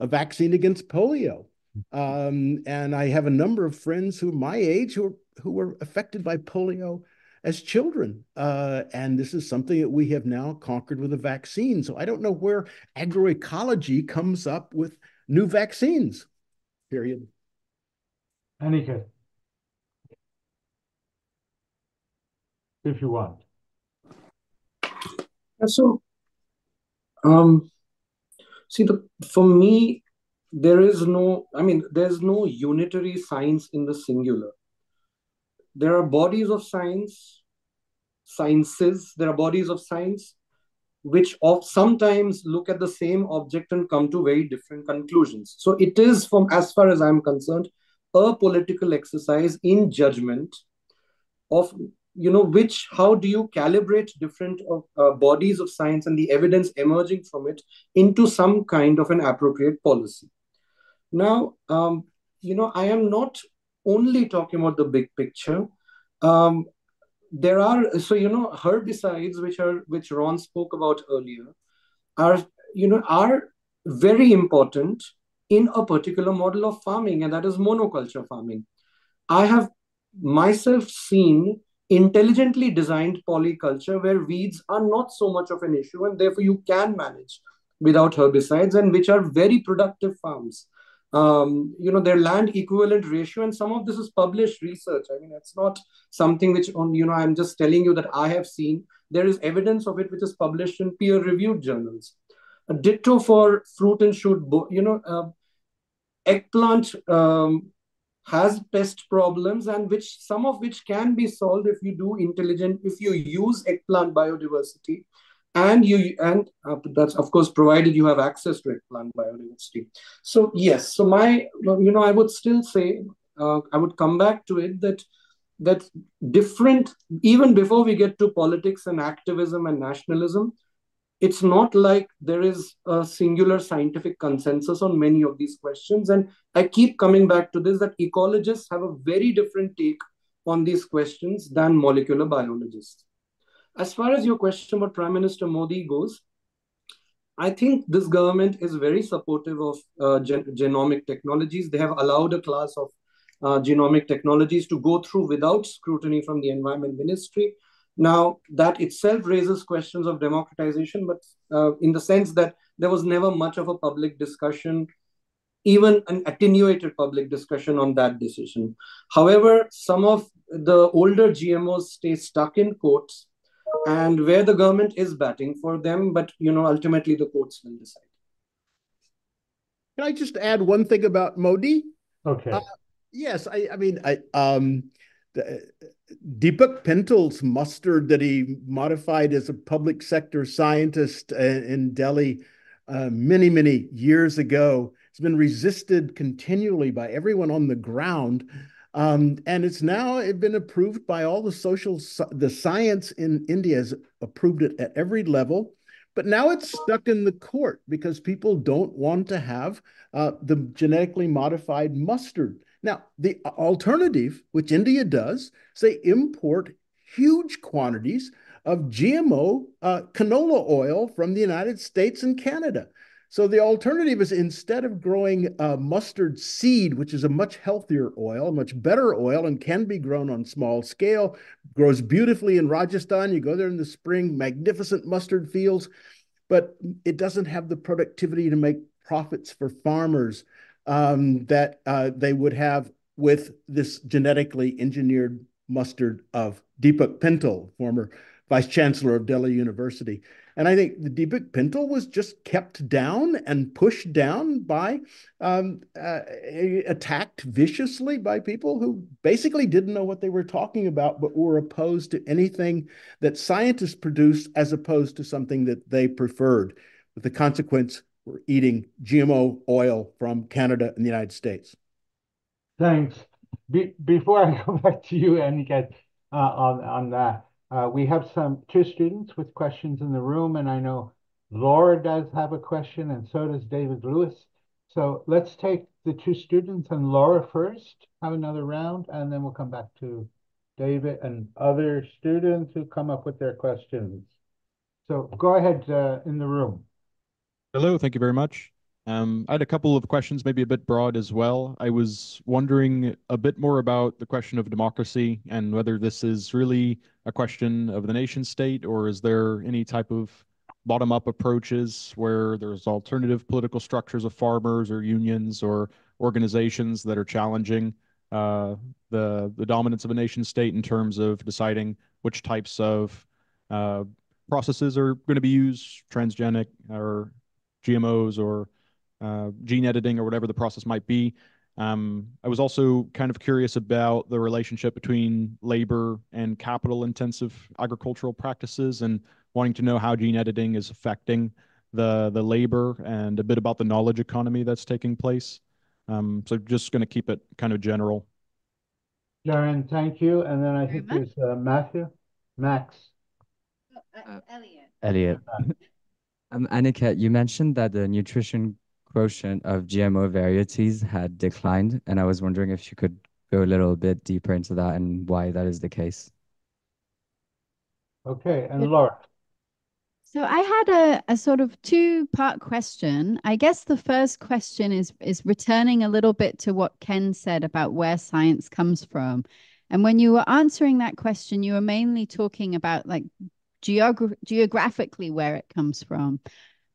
a vaccine against polio. Um, and I have a number of friends who my age who who were affected by polio as children. Uh, and this is something that we have now conquered with a vaccine. So I don't know where agroecology comes up with new vaccines. Period. Aniket. if you want. So, um, see, the for me, there is no, I mean, there's no unitary science in the singular. There are bodies of science, sciences, there are bodies of science which of sometimes look at the same object and come to very different conclusions. So it is, from as far as I'm concerned, a political exercise in judgment of you know which how do you calibrate different uh, bodies of science and the evidence emerging from it into some kind of an appropriate policy now um, you know i am not only talking about the big picture. Um, there are so you know herbicides which are which ron spoke about earlier are you know are very important in a particular model of farming and that is monoculture farming. I have myself seen intelligently designed polyculture where weeds are not so much of an issue and therefore you can manage without herbicides and which are very productive farms um, you know their land equivalent ratio and some of this is published research. I mean it's not something which on you know i'm just telling you that i have seen. There is evidence of it which is published in peer reviewed journals. A ditto for fruit and shoot you know uh, eggplant um, has pest problems and which some of which can be solved if you do intelligent if you use eggplant biodiversity and you and uh, that's of course provided you have access to it, plant biodiversity so yes so my you know i would still say uh, i would come back to it that that different even before we get to politics and activism and nationalism it's not like there is a singular scientific consensus on many of these questions. And I keep coming back to this that ecologists have a very different take on these questions than molecular biologists. As far as your question about Prime Minister Modi goes, I think this government is very supportive of uh, gen genomic technologies. They have allowed a class of uh, genomic technologies to go through without scrutiny from the Environment Ministry. Now, that itself raises questions of democratization, but uh, in the sense that there was never much of a public discussion, even an attenuated public discussion on that decision. However, some of the older GMOs stay stuck in courts and where the government is batting for them, but you know, ultimately the courts will decide. Can I just add one thing about Modi? Okay. Uh, yes, I, I mean, I um, the, Deepak Pental's mustard that he modified as a public sector scientist uh, in Delhi uh, many, many years ago has been resisted continually by everyone on the ground. Um, and it's now been approved by all the social, the science in India has approved it at every level. But now it's stuck in the court because people don't want to have uh, the genetically modified mustard. Now, the alternative, which India does, they import huge quantities of GMO uh, canola oil from the United States and Canada. So the alternative is instead of growing mustard seed, which is a much healthier oil, much better oil, and can be grown on small scale, grows beautifully in Rajasthan. You go there in the spring, magnificent mustard fields, but it doesn't have the productivity to make profits for farmers um, that uh, they would have with this genetically engineered mustard of Deepak Pental, former vice chancellor of Delhi University. And I think the Deepak Pental was just kept down and pushed down by, um, uh, attacked viciously by people who basically didn't know what they were talking about, but were opposed to anything that scientists produced as opposed to something that they preferred, with the consequence we're eating GMO oil from Canada and the United States. Thanks. Be before I *laughs* go back to you, Aniket, uh, on, on that, uh, we have some two students with questions in the room, and I know Laura does have a question, and so does David Lewis. So let's take the two students and Laura first, have another round, and then we'll come back to David and other students who come up with their questions. So go ahead uh, in the room. Hello, thank you very much. Um, I had a couple of questions, maybe a bit broad as well. I was wondering a bit more about the question of democracy and whether this is really a question of the nation state or is there any type of bottom up approaches where there's alternative political structures of farmers or unions or organizations that are challenging uh, the the dominance of a nation state in terms of deciding which types of uh, processes are going to be used, transgenic or GMOs or uh, gene editing or whatever the process might be. Um, I was also kind of curious about the relationship between labor and capital intensive agricultural practices and wanting to know how gene editing is affecting the, the labor and a bit about the knowledge economy that's taking place. Um, so just going to keep it kind of general. Jaren, thank you. And then I Very think there's uh, Matthew, Max. Uh, Elliot. Elliot. *laughs* Um, Aniket, you mentioned that the nutrition quotient of GMO varieties had declined, and I was wondering if you could go a little bit deeper into that and why that is the case. Okay, and Laura. So I had a, a sort of two-part question. I guess the first question is is returning a little bit to what Ken said about where science comes from. And when you were answering that question, you were mainly talking about like geogra geographically where it comes from.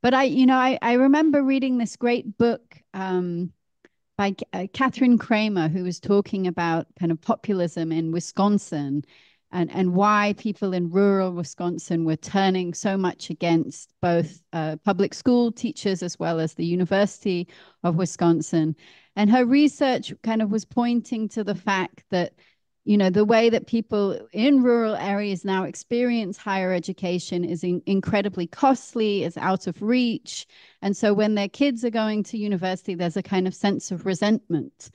But I, you know, I, I remember reading this great book um, by uh, Kathryn Cramer, who was talking about kind of populism in Wisconsin and, and why people in rural Wisconsin were turning so much against both uh, public school teachers as well as the University of Wisconsin. And her research kind of was pointing to the fact that you know the way that people in rural areas now experience higher education is in, incredibly costly is out of reach. And so when their kids are going to university there's a kind of sense of resentment.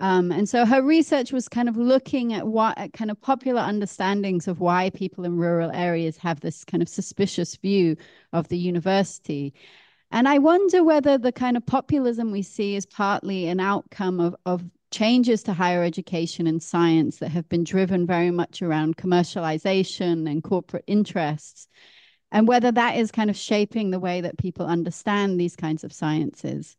Um, and so her research was kind of looking at what at kind of popular understandings of why people in rural areas have this kind of suspicious view of the university. And i wonder whether the kind of populism we see is partly an outcome of, of changes to higher education and science that have been driven very much around commercialization and corporate interests, and whether that is kind of shaping the way that people understand these kinds of sciences.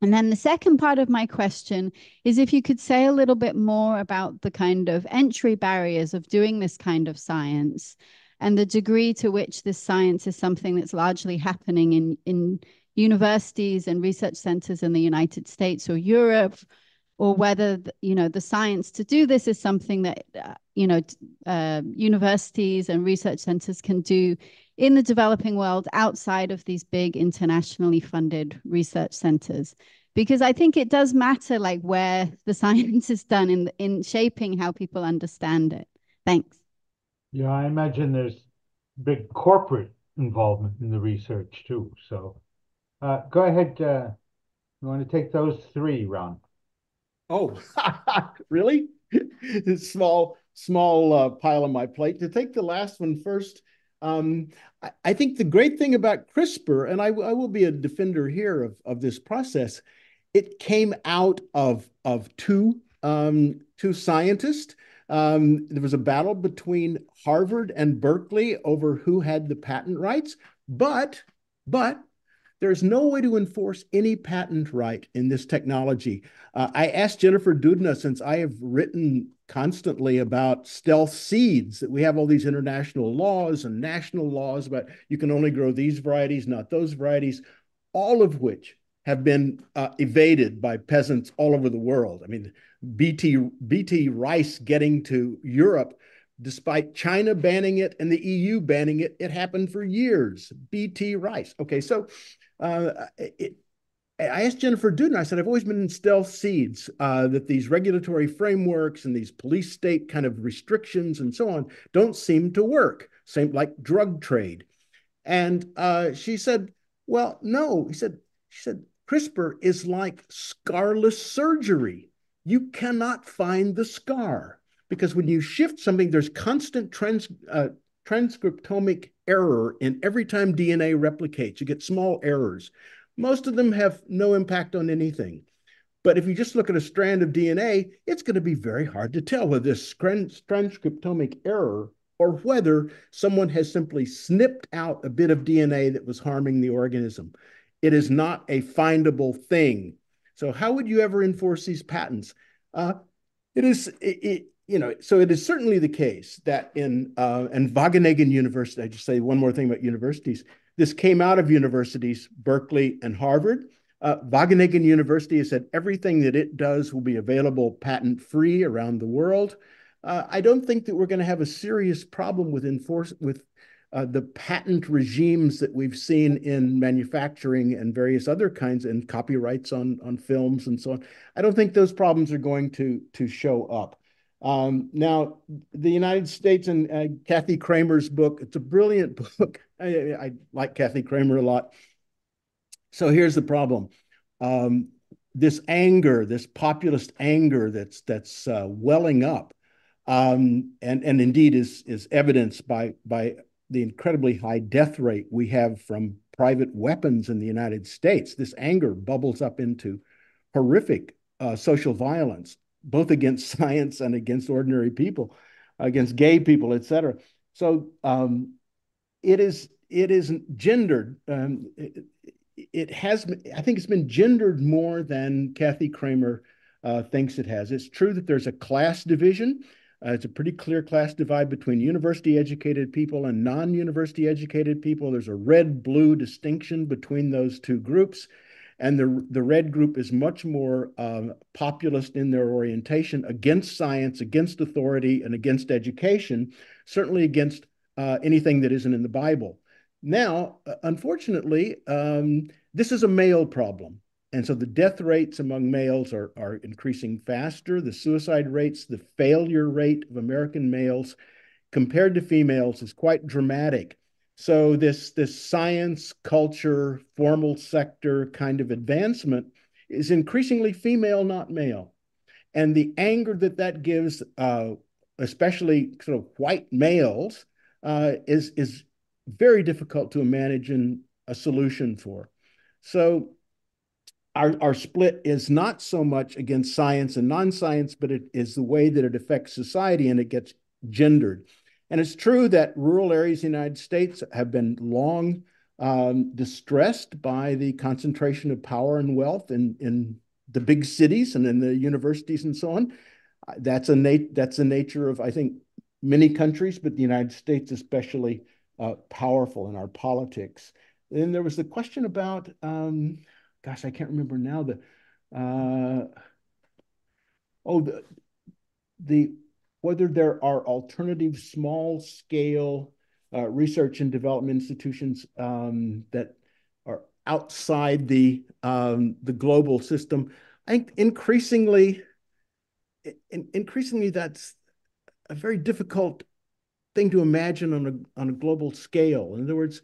And then the second part of my question is if you could say a little bit more about the kind of entry barriers of doing this kind of science and the degree to which this science is something that's largely happening in, in universities and research centers in the United States or Europe, or whether you know the science to do this is something that uh, you know uh, universities and research centers can do in the developing world outside of these big internationally funded research centers. Because i think it does matter like where the *laughs* science is done in in shaping how people understand it. Thanks. Yeah i imagine there's big corporate involvement in the research too so uh, go ahead uh, you want to take those three ron Oh, *laughs* really? *laughs* small, small uh, pile on my plate. To take the last one first, um, I, I, think the great thing about CRISPR, and I, I will be a defender here of, of this process, it came out of, of two, um, two scientists. Um, there was a battle between Harvard and Berkeley over who had the patent rights, but, but there's no way to enforce any patent right in this technology. Uh, I asked Jennifer Doudna, since I have written constantly about stealth seeds, that we have all these international laws and national laws about you can only grow these varieties, not those varieties, all of which have been uh, evaded by peasants all over the world. I mean, BT, BT rice getting to Europe despite China banning it and the EU banning it, it happened for years. BT rice. Okay, so uh, it, I asked Jennifer Doudna, I said, I've always been in stealth seeds, uh, that these regulatory frameworks and these police state kind of restrictions and so on don't seem to work, same like drug trade. And uh, she said, well, no, he said, she said, CRISPR is like scarless surgery. You cannot find the scar because when you shift something, there's constant trans, uh, transcriptomic error in every time DNA replicates. You get small errors. Most of them have no impact on anything. But if you just look at a strand of DNA, it's going to be very hard to tell whether this transcriptomic error or whether someone has simply snipped out a bit of DNA that was harming the organism. It is not a findable thing. So how would you ever enforce these patents? Uh, it is it, it, you know, so it is certainly the case that in uh, and Wageningen University, I just say one more thing about universities. This came out of universities, Berkeley and Harvard. Uh, Wageningen University has said everything that it does will be available patent free around the world. Uh, I don't think that we're going to have a serious problem with enforce with uh, the patent regimes that we've seen in manufacturing and various other kinds and copyrights on on films and so on. I don't think those problems are going to to show up. Um, now, the United States and uh, Kathy Cramer's book, it's a brilliant *laughs* book. I, I, like Kathy Cramer a lot. So here's the problem. Um, this anger, this populist anger that's that's uh, welling up, um, and and indeed is is evidenced by by the incredibly high death rate we have from private weapons in the United States. This anger bubbles up into horrific uh, social violence, both against *laughs* science and against ordinary people, against gay people, etc. So um, it is it is gendered. Um, it, it, has, I think, it's been gendered more than Kathy Cramer uh, thinks it has. It's true that there's a class division. Uh, it's a pretty clear class divide between university educated people and non university educated people. There's a red blue distinction between those two groups. And the, the red group is much more um, populist in their orientation against science, against authority, and against education, certainly against uh, anything that isn't in the Bible. Now, uh, unfortunately, um, this is a male problem. And so the death rates among males are, are increasing faster. The suicide rates, the failure rate of American males compared to females is quite dramatic. So this, this science, culture, formal sector kind of advancement is increasingly female, not male. And the anger that that gives, uh, especially sort of white males, uh, is, is very difficult to imagine a solution for. So our, our split is not so much against science and non-science, but it is the way that it affects society and it gets gendered. And it's true that rural areas in the United States have been long um, distressed by the concentration of power and wealth in, in the big cities and in the universities and so on. That's a nat- that's the nature of I think many countries, but the United States especially uh, powerful in our politics. Then there was the question about um, gosh, I can't remember now the uh, oh the the whether there are alternative small scale uh, research and development institutions um, that are outside the um, the global system. I think increasingly, in, increasingly that's a very difficult thing to imagine on a on a global scale. In other words,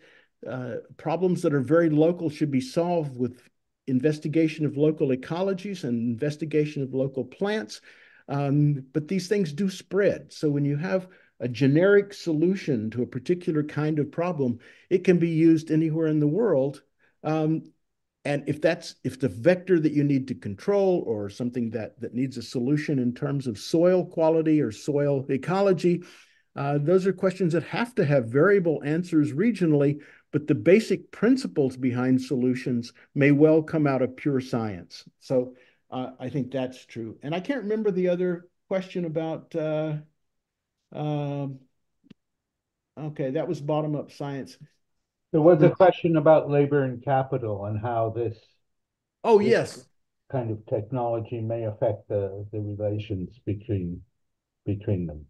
uh, problems that are very local should be solved with investigation of local ecologies and investigation of local plants. Um, but these things do spread. So when you have a generic solution to a particular kind of problem, it can be used anywhere in the world. Um, and if that's if the vector that you need to control or something that that needs a solution in terms of soil quality or soil ecology, uh, those are questions that have to have variable answers regionally, but the basic principles behind solutions may well come out of pure science. So uh, I think that's true. And I can't remember the other question about, uh, um, okay, that was bottom-up science. There was a question about labor and capital and how this. Oh, this yes. Kind of technology may affect the, the relations between, between them.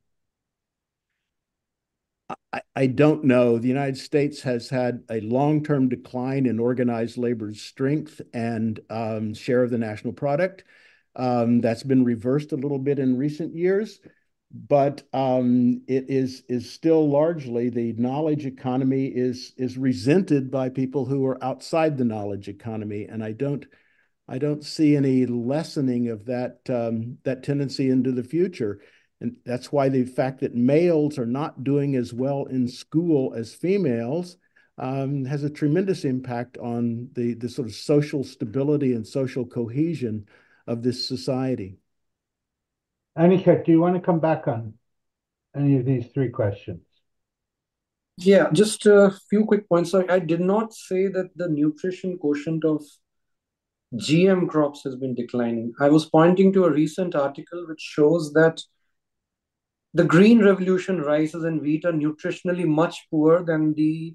I, don't know. The United States has had a long-term decline in organized labor's strength and um, share of the national product. Um, that's been reversed a little bit in recent years, but um, it is is still largely the knowledge economy is is resented by people who are outside the knowledge economy, and I don't I don't see any lessening of that um, that tendency into the future. And that's why the fact that males are not doing as well in school as females um, has a tremendous impact on the, the sort of social stability and social cohesion of this society. Aniket, do you want to come back on any of these three questions? Yeah, just a few quick points. So I did not say that the nutrition quotient of GM crops has been declining. I was pointing to a recent article which shows that the green revolution rices and wheat are nutritionally much poorer than the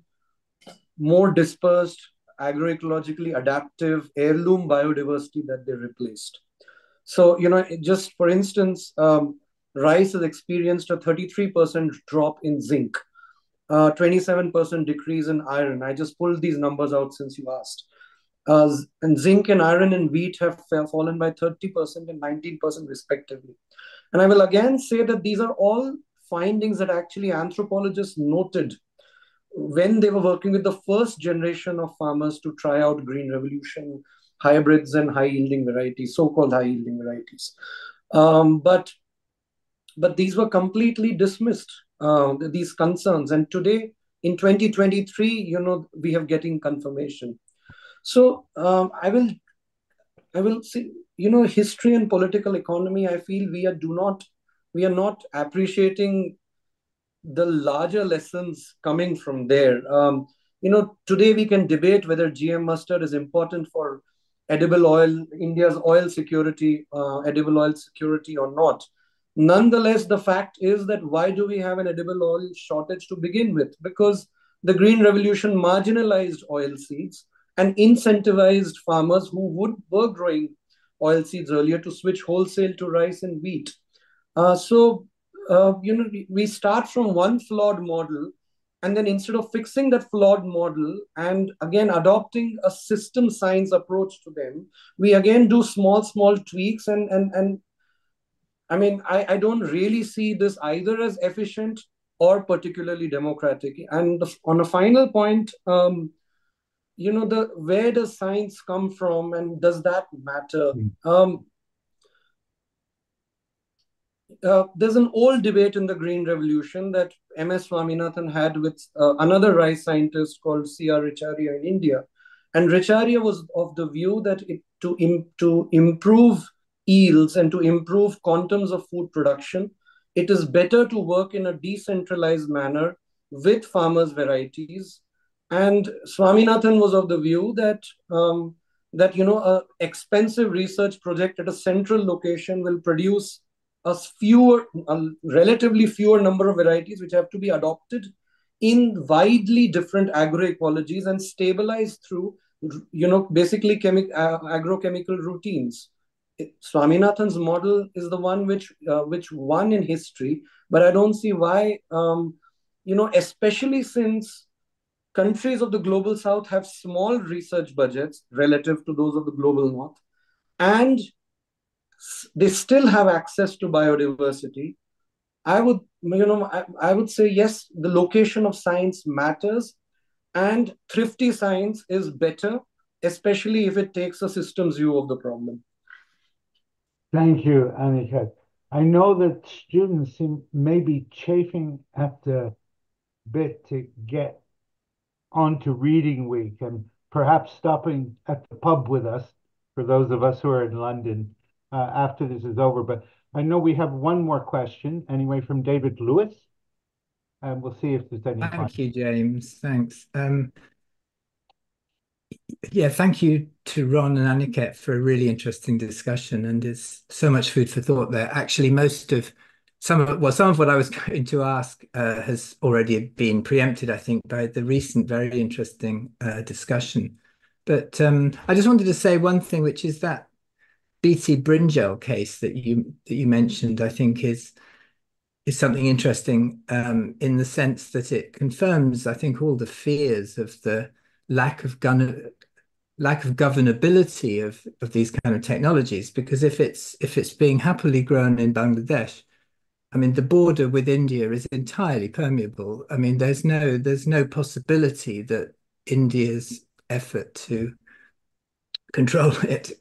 more dispersed agroecologically adaptive heirloom biodiversity that they replaced so you know just for instance um, rice has experienced a 33% drop in zinc uh, 27% decrease in iron. I just pulled these numbers out since you asked. Uh, and zinc and iron and wheat have fallen by 30% and 19% respectively. And I will again say that these are all findings that actually anthropologists noted when they were working with the first generation of farmers to try out green revolution hybrids and high yielding varieties, so-called high yielding varieties. Um, but but these were completely dismissed uh, these concerns and today in 2023 you know we have getting confirmation so um, i will i will see you know history and political economy i feel we are do not we are not appreciating the larger lessons coming from there. Um, you know today we can debate whether gm mustard is important for edible oil india's oil security uh, edible oil security or not. Nonetheless, the fact is that why do we have an edible oil shortage to begin with? Because the Green Revolution marginalized oil seeds and incentivized farmers who would were growing oil seeds earlier to switch wholesale to rice and wheat. Uh, so, uh, you know, we start from one flawed model, and then instead of fixing that flawed model and again adopting a system science approach to them, we again do small, small tweaks and and and I mean, I, I don't really see this either as efficient or particularly democratic. And on a final point, um, you know, the where does science come from, and does that matter? Mm. Um, uh, there's an old debate in the Green Revolution that M.S. Swaminathan had with uh, another rice scientist called C.R. Richharia in India. And Richharia was of the view that it, to, Im- to improve yields and to improve quantums of food production, it is better to work in a decentralized manner with farmers' varieties. And Swaminathan was of the view that um, that you know a expensive research project at a central location will produce a fewer, a relatively fewer number of varieties which have to be adopted in widely different agroecologies and stabilized through you know basically chemic, uh, agrochemical routines Swaminathan's model is the one which uh, which won in history, but I don't see why. Um, you know, especially since countries of the global south have small research budgets relative to those of the global north, and they still have access to biodiversity. I would, you know, I, I would say yes, the location of science matters, and thrifty science is better, especially if it takes a systems view of the problem. Thank you, Aniket. I know that students seem maybe chafing at the bit to get onto reading week and perhaps stopping at the pub with us for those of us who are in London uh, after this is over. But I know we have one more question anyway from David Lewis. And we'll see if there's any. Thank you, James. Thanks. Um, yeah, thank you to Ron and Aniket for a really interesting discussion, and there's so much food for thought there. Actually, most of some of well, some of what I was *laughs* going to ask uh, has already been preempted, I think, by the recent very interesting uh, discussion. But um, I just wanted to say one thing, which is that BT Brinjal case that you that you mentioned, I think is is something interesting um, in the sense that it confirms, I think, all the fears of the lack of gun lack of governability of, of these kind of technologies because if it's if it's being happily grown in Bangladesh, I mean the border with India is entirely permeable. I mean there's no there's no possibility that India's effort to control *laughs* it,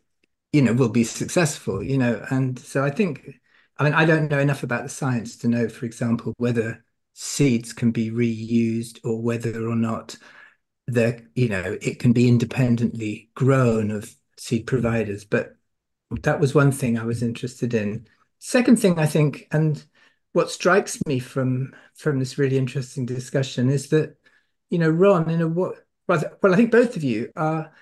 you know, will be successful, you know. And so I think I mean I don't know enough about the science to know, for example, whether seeds can be reused or whether or not there, you know, it can be independently grown of seed providers. But that was one thing I was interested in. Second thing I think, and what strikes me from from this really interesting discussion is that, you know, Ron, in a what well, I think both of you are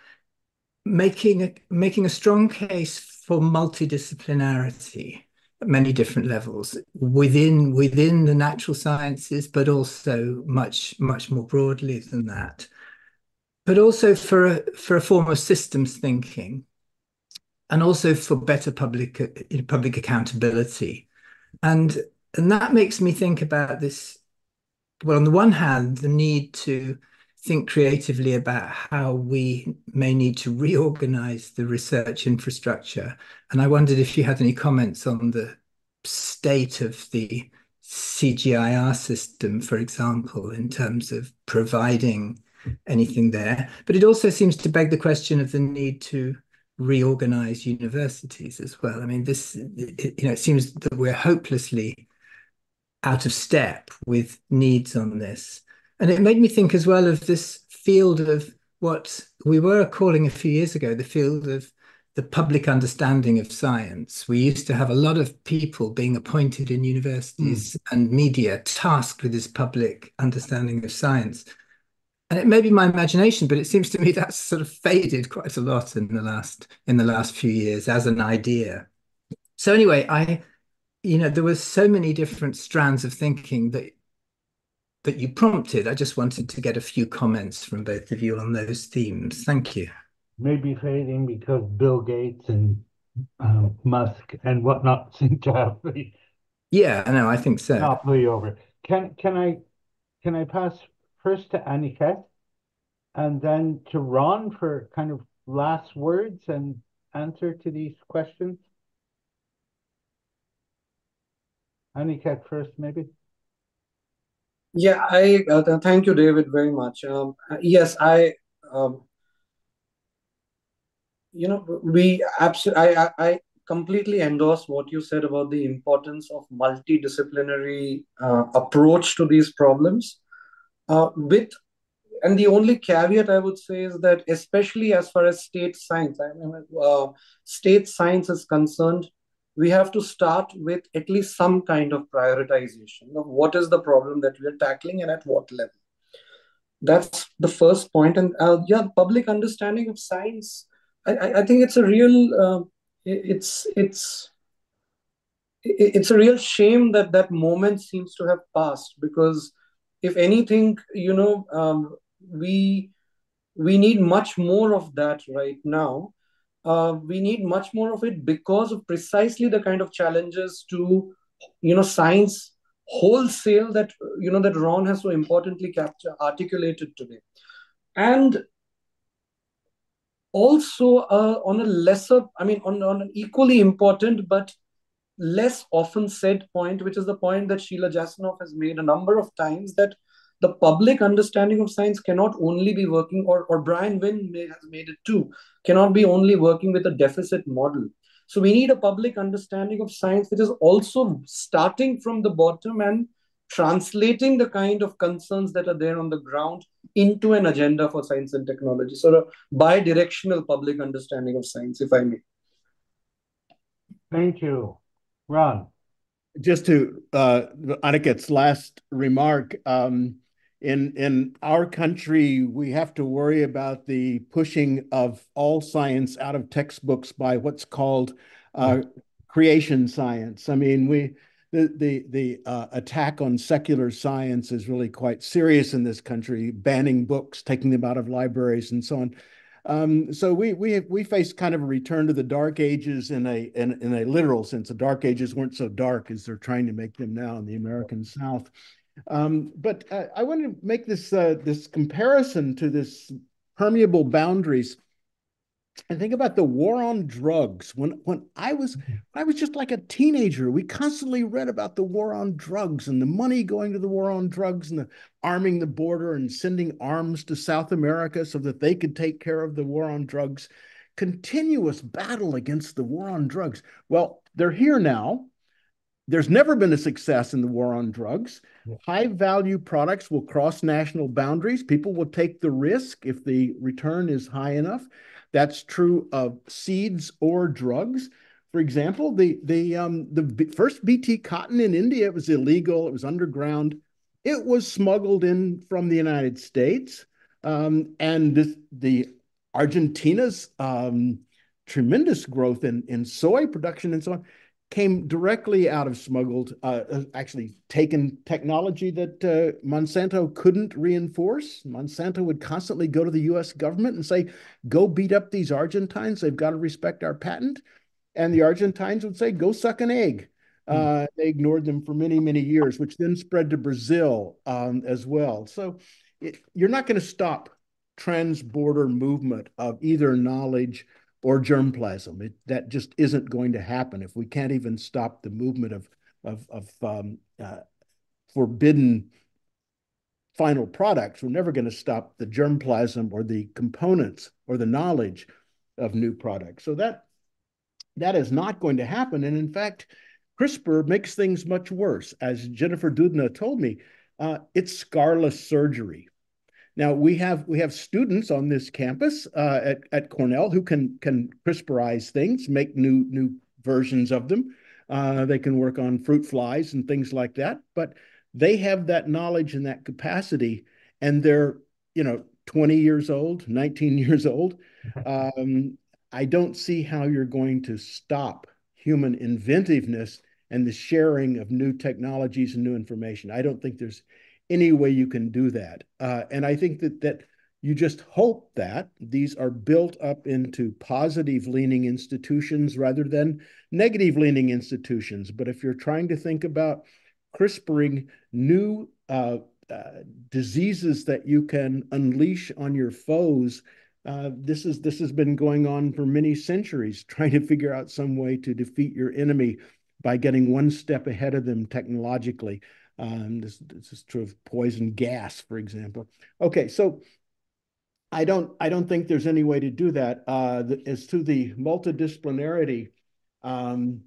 making a making a strong case for multidisciplinarity at many different levels within within the natural sciences, but also much much more broadly than that. But also for a, for a form of systems thinking and also for better public public accountability. And and that makes me think about this well, on the one hand, the need to think creatively about how we may need to reorganize the research infrastructure. And I wondered if you had any comments on the state of the CGIAR system, for example, in terms of providing anything there. But it also seems to beg the question of the need to reorganize universities as well. I mean, this, it, you know, it seems that we're hopelessly out of step with needs on this. And it made me think as well of this field of what we were calling a few years ago the field of the public understanding of science. We used to have a lot of people being appointed in universities mm. and media tasked with this public understanding of science. And it may be my imagination, but it seems to me *laughs* that's sort of faded quite a lot in the last in the last few years as an idea. So anyway, I, you know, there were so many different strands of thinking that that you prompted. I just wanted to get a few comments from both of you on those themes. Thank you maybe fading because Bill Gates and uh, Musk and whatnot *laughs* seem to have the yeah, I know. I think so. monopoly over. Can can I can I pass first to Aniket and then to Ron for kind of last words and answer to these questions? Aniket first, maybe. Yeah, I uh, thank you, David, very much. Um, yes, I um, you know we absolutely I, I completely endorse what you said about the importance of multidisciplinary uh, approach to these problems uh, with and the only caveat i would say is that especially as far as state science I mean, uh, state science is concerned we have to start with at least some kind of prioritization of what is the problem that we are tackling and at what level that's the first point. and uh, yeah public understanding of science I, I think it's a real uh, it's it's it's a real shame that that moment seems to have passed because if anything you know um, we we need much more of that right now uh, we need much more of it because of precisely the kind of challenges to you know science wholesale that you know that ron has so importantly captured articulated today. And also uh, on a lesser, I mean, on, on an equally important but less often said point, which is the point that Sheila Jasanoff has made a number of times that the public understanding of science cannot only be working, or, or Brian Wynne may, has made it too, cannot be only working with a deficit model. So we need a public understanding of science which is also starting from the bottom and translating the kind of concerns that are there on the ground into an agenda for science and technology, sort of bi-directional public understanding of science, if I may. Thank you. Ron. Just to uh, Aniket's last remark, um, in in our country, we have to worry about the pushing of all science out of textbooks by what's called uh, creation science. I mean, we the the the uh, attack on secular science is really quite serious in this country, banning books, taking them out of libraries, and so on. Um, so we we we face kind of a return to the dark ages in a in, in a literal sense. The dark ages weren't so dark as they're trying to make them now in the American South. Um, but uh, I want to make this uh, this comparison to this permeable boundaries and think about the war on drugs. When when I was when I was just like a teenager, we constantly read about the war on drugs and the money going to the war on drugs and the arming the border and sending arms to South America so that they could take care of the war on drugs. Continuous battle against the war on drugs. Well, they're here now. There's never been a success in the war on drugs. High value products will cross national boundaries. People will take the risk if the return is high enough. That's true of seeds or drugs. For example, the the um, the first BT cotton in India it was illegal. It was underground. It was smuggled in from the United States, um, and this, the Argentina's um, tremendous growth in in soy production and so on came directly out of smuggled, uh, uh, actually taken technology that uh, Monsanto couldn't reinforce. Monsanto would constantly go to the US government and say, go beat up these Argentines. They've got to respect our patent. And the Argentines would say, go suck an egg. Uh, they ignored them for many, many years, which then spread to Brazil um, as well. So it, you're not going to stop trans-border movement of either knowledge or germplasm. It, that just isn't going to happen if we can't even stop the movement of of, of um, uh, forbidden final products. We're never going to stop the germplasm or the components or the knowledge of new products. So that that is not going to happen. And in fact, CRISPR makes things much worse. As Jennifer Doudna told me, uh, it's scarless surgery. Now we have we have students on this campus uh, at at Cornell who can can CRISPRize things, make new new versions of them. Uh, they can work on fruit flies and things like that. But they have that knowledge and that capacity, and they're you know 20 years old, 19 *laughs* years old. Um, I don't see how you're going to stop human inventiveness and the sharing of new technologies and new information. I don't think there's any way you can do that. Uh, and I think that that you just hope that these are built up into positive leaning institutions rather than negative leaning institutions. But if you're trying to think about CRISPRing new uh, uh, diseases that you can unleash on your foes, uh, this is this has been going on for many centuries, trying to figure out some way to defeat your enemy by getting one step ahead of them technologically. Um, this, this is true of poison gas, for example. Okay, so I don't I don't think there's any way to do that. Uh, the, as to the multidisciplinarity, um,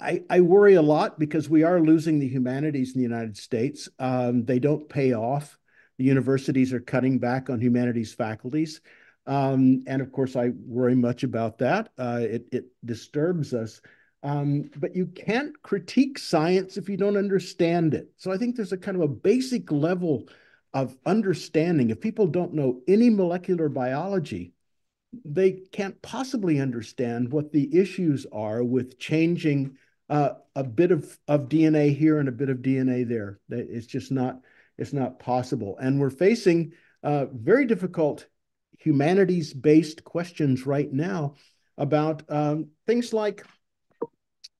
I, I, worry a lot because we are losing the humanities in the United States. Um, they don't pay off. The universities are cutting back on humanities faculties. Um, and of course, I worry much about that. Uh, it, it disturbs us. Um, but you can't critique science if you don't understand it. So I think there's a kind of a basic level of understanding. If people don't know any molecular biology, they can't possibly understand what the issues are with changing uh, a bit of, of DNA here and a bit of DNA there. It's just not, it's not possible. And we're facing uh, very difficult humanities-based questions right now about um, things like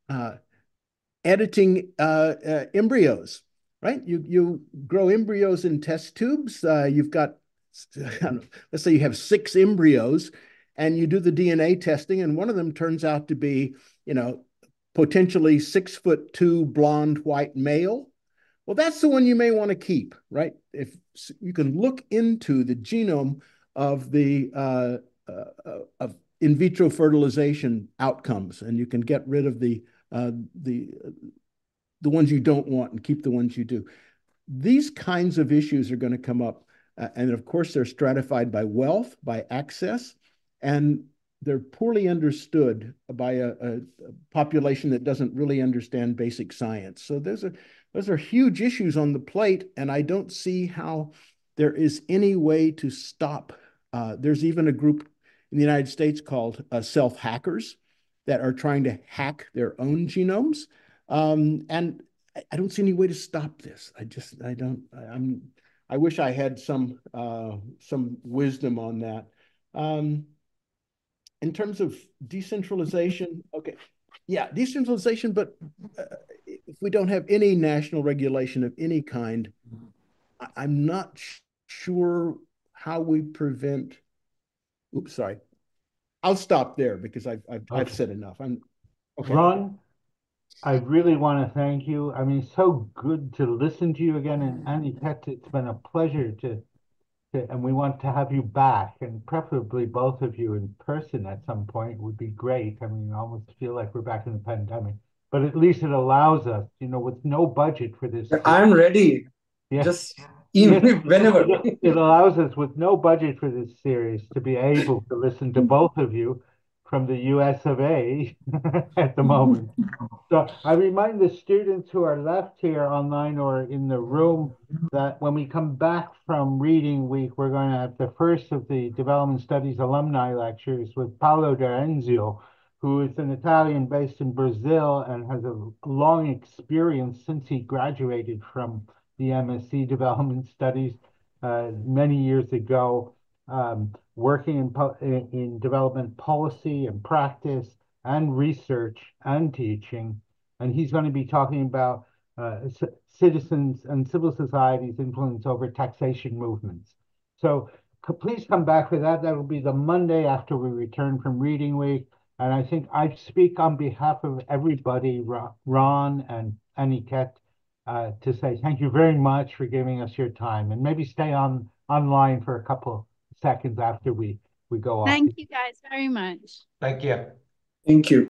uh, editing uh, uh, embryos, right? You you grow embryos in test tubes. Uh, you've got, *laughs* let's say you have six embryos, and you do the DNA testing, and one of them turns out to be, you know, potentially six foot two blonde white male. Well, that's the one you may want to keep, right? If you can look into the genome of the uh, uh of in vitro fertilization outcomes, and you can get rid of the uh, the the ones you don't want and keep the ones you do. These kinds of issues are going to come up, uh, and of course they're stratified by wealth, by access, and they're poorly understood by a, a, population that doesn't really understand basic science. So there's a those are huge issues on the plate, and I don't see how there is any way to stop. Uh, there's even a group in the United States called uh, self hackers that are trying to hack their own genomes. Um, and I, don't see any way to stop this. I just, I don't, I, am I wish I had some, uh, some wisdom on that. Um, in terms of decentralization, okay, yeah, decentralization, but uh, if we don't have any national regulation of any kind, I, am not sure how we prevent, oops, sorry, I'll stop there because I've I've, okay. I've said enough. I'm okay. Ron. I really want to thank you. I mean, so good to listen to you again, and Aniket, it's been a pleasure to, to, and we want to have you back, and preferably both of you in person at some point would be great. I mean, I almost feel like we're back in the pandemic, but at least it allows us, you know, with no budget for this. I'm ready. Yeah. Just even *laughs* whenever. it allows us with no budget for this series to be able to listen to both of you from the US of A *laughs* at the moment. So I remind the students who are left here online or in the room that when we come back from reading week, we're going to have the first of the Development Studies alumni lectures with Paolo de Renzio, who is an Italian based in Brazil and has a long experience since he graduated from the MSc Development *laughs* Studies uh, many years ago, um, working in, in development policy and practice and research and teaching. and he's going to be talking about uh, citizens and civil society's influence over taxation movements. So please come back for that. That will be the Monday after we return from Reading Week. And I think I speak on behalf of everybody, Ron and Aniket, uh, to say thank you very much for giving us your time and maybe stay on online for a couple seconds after we, we go off. Thank you guys very much. Thank you. Thank you.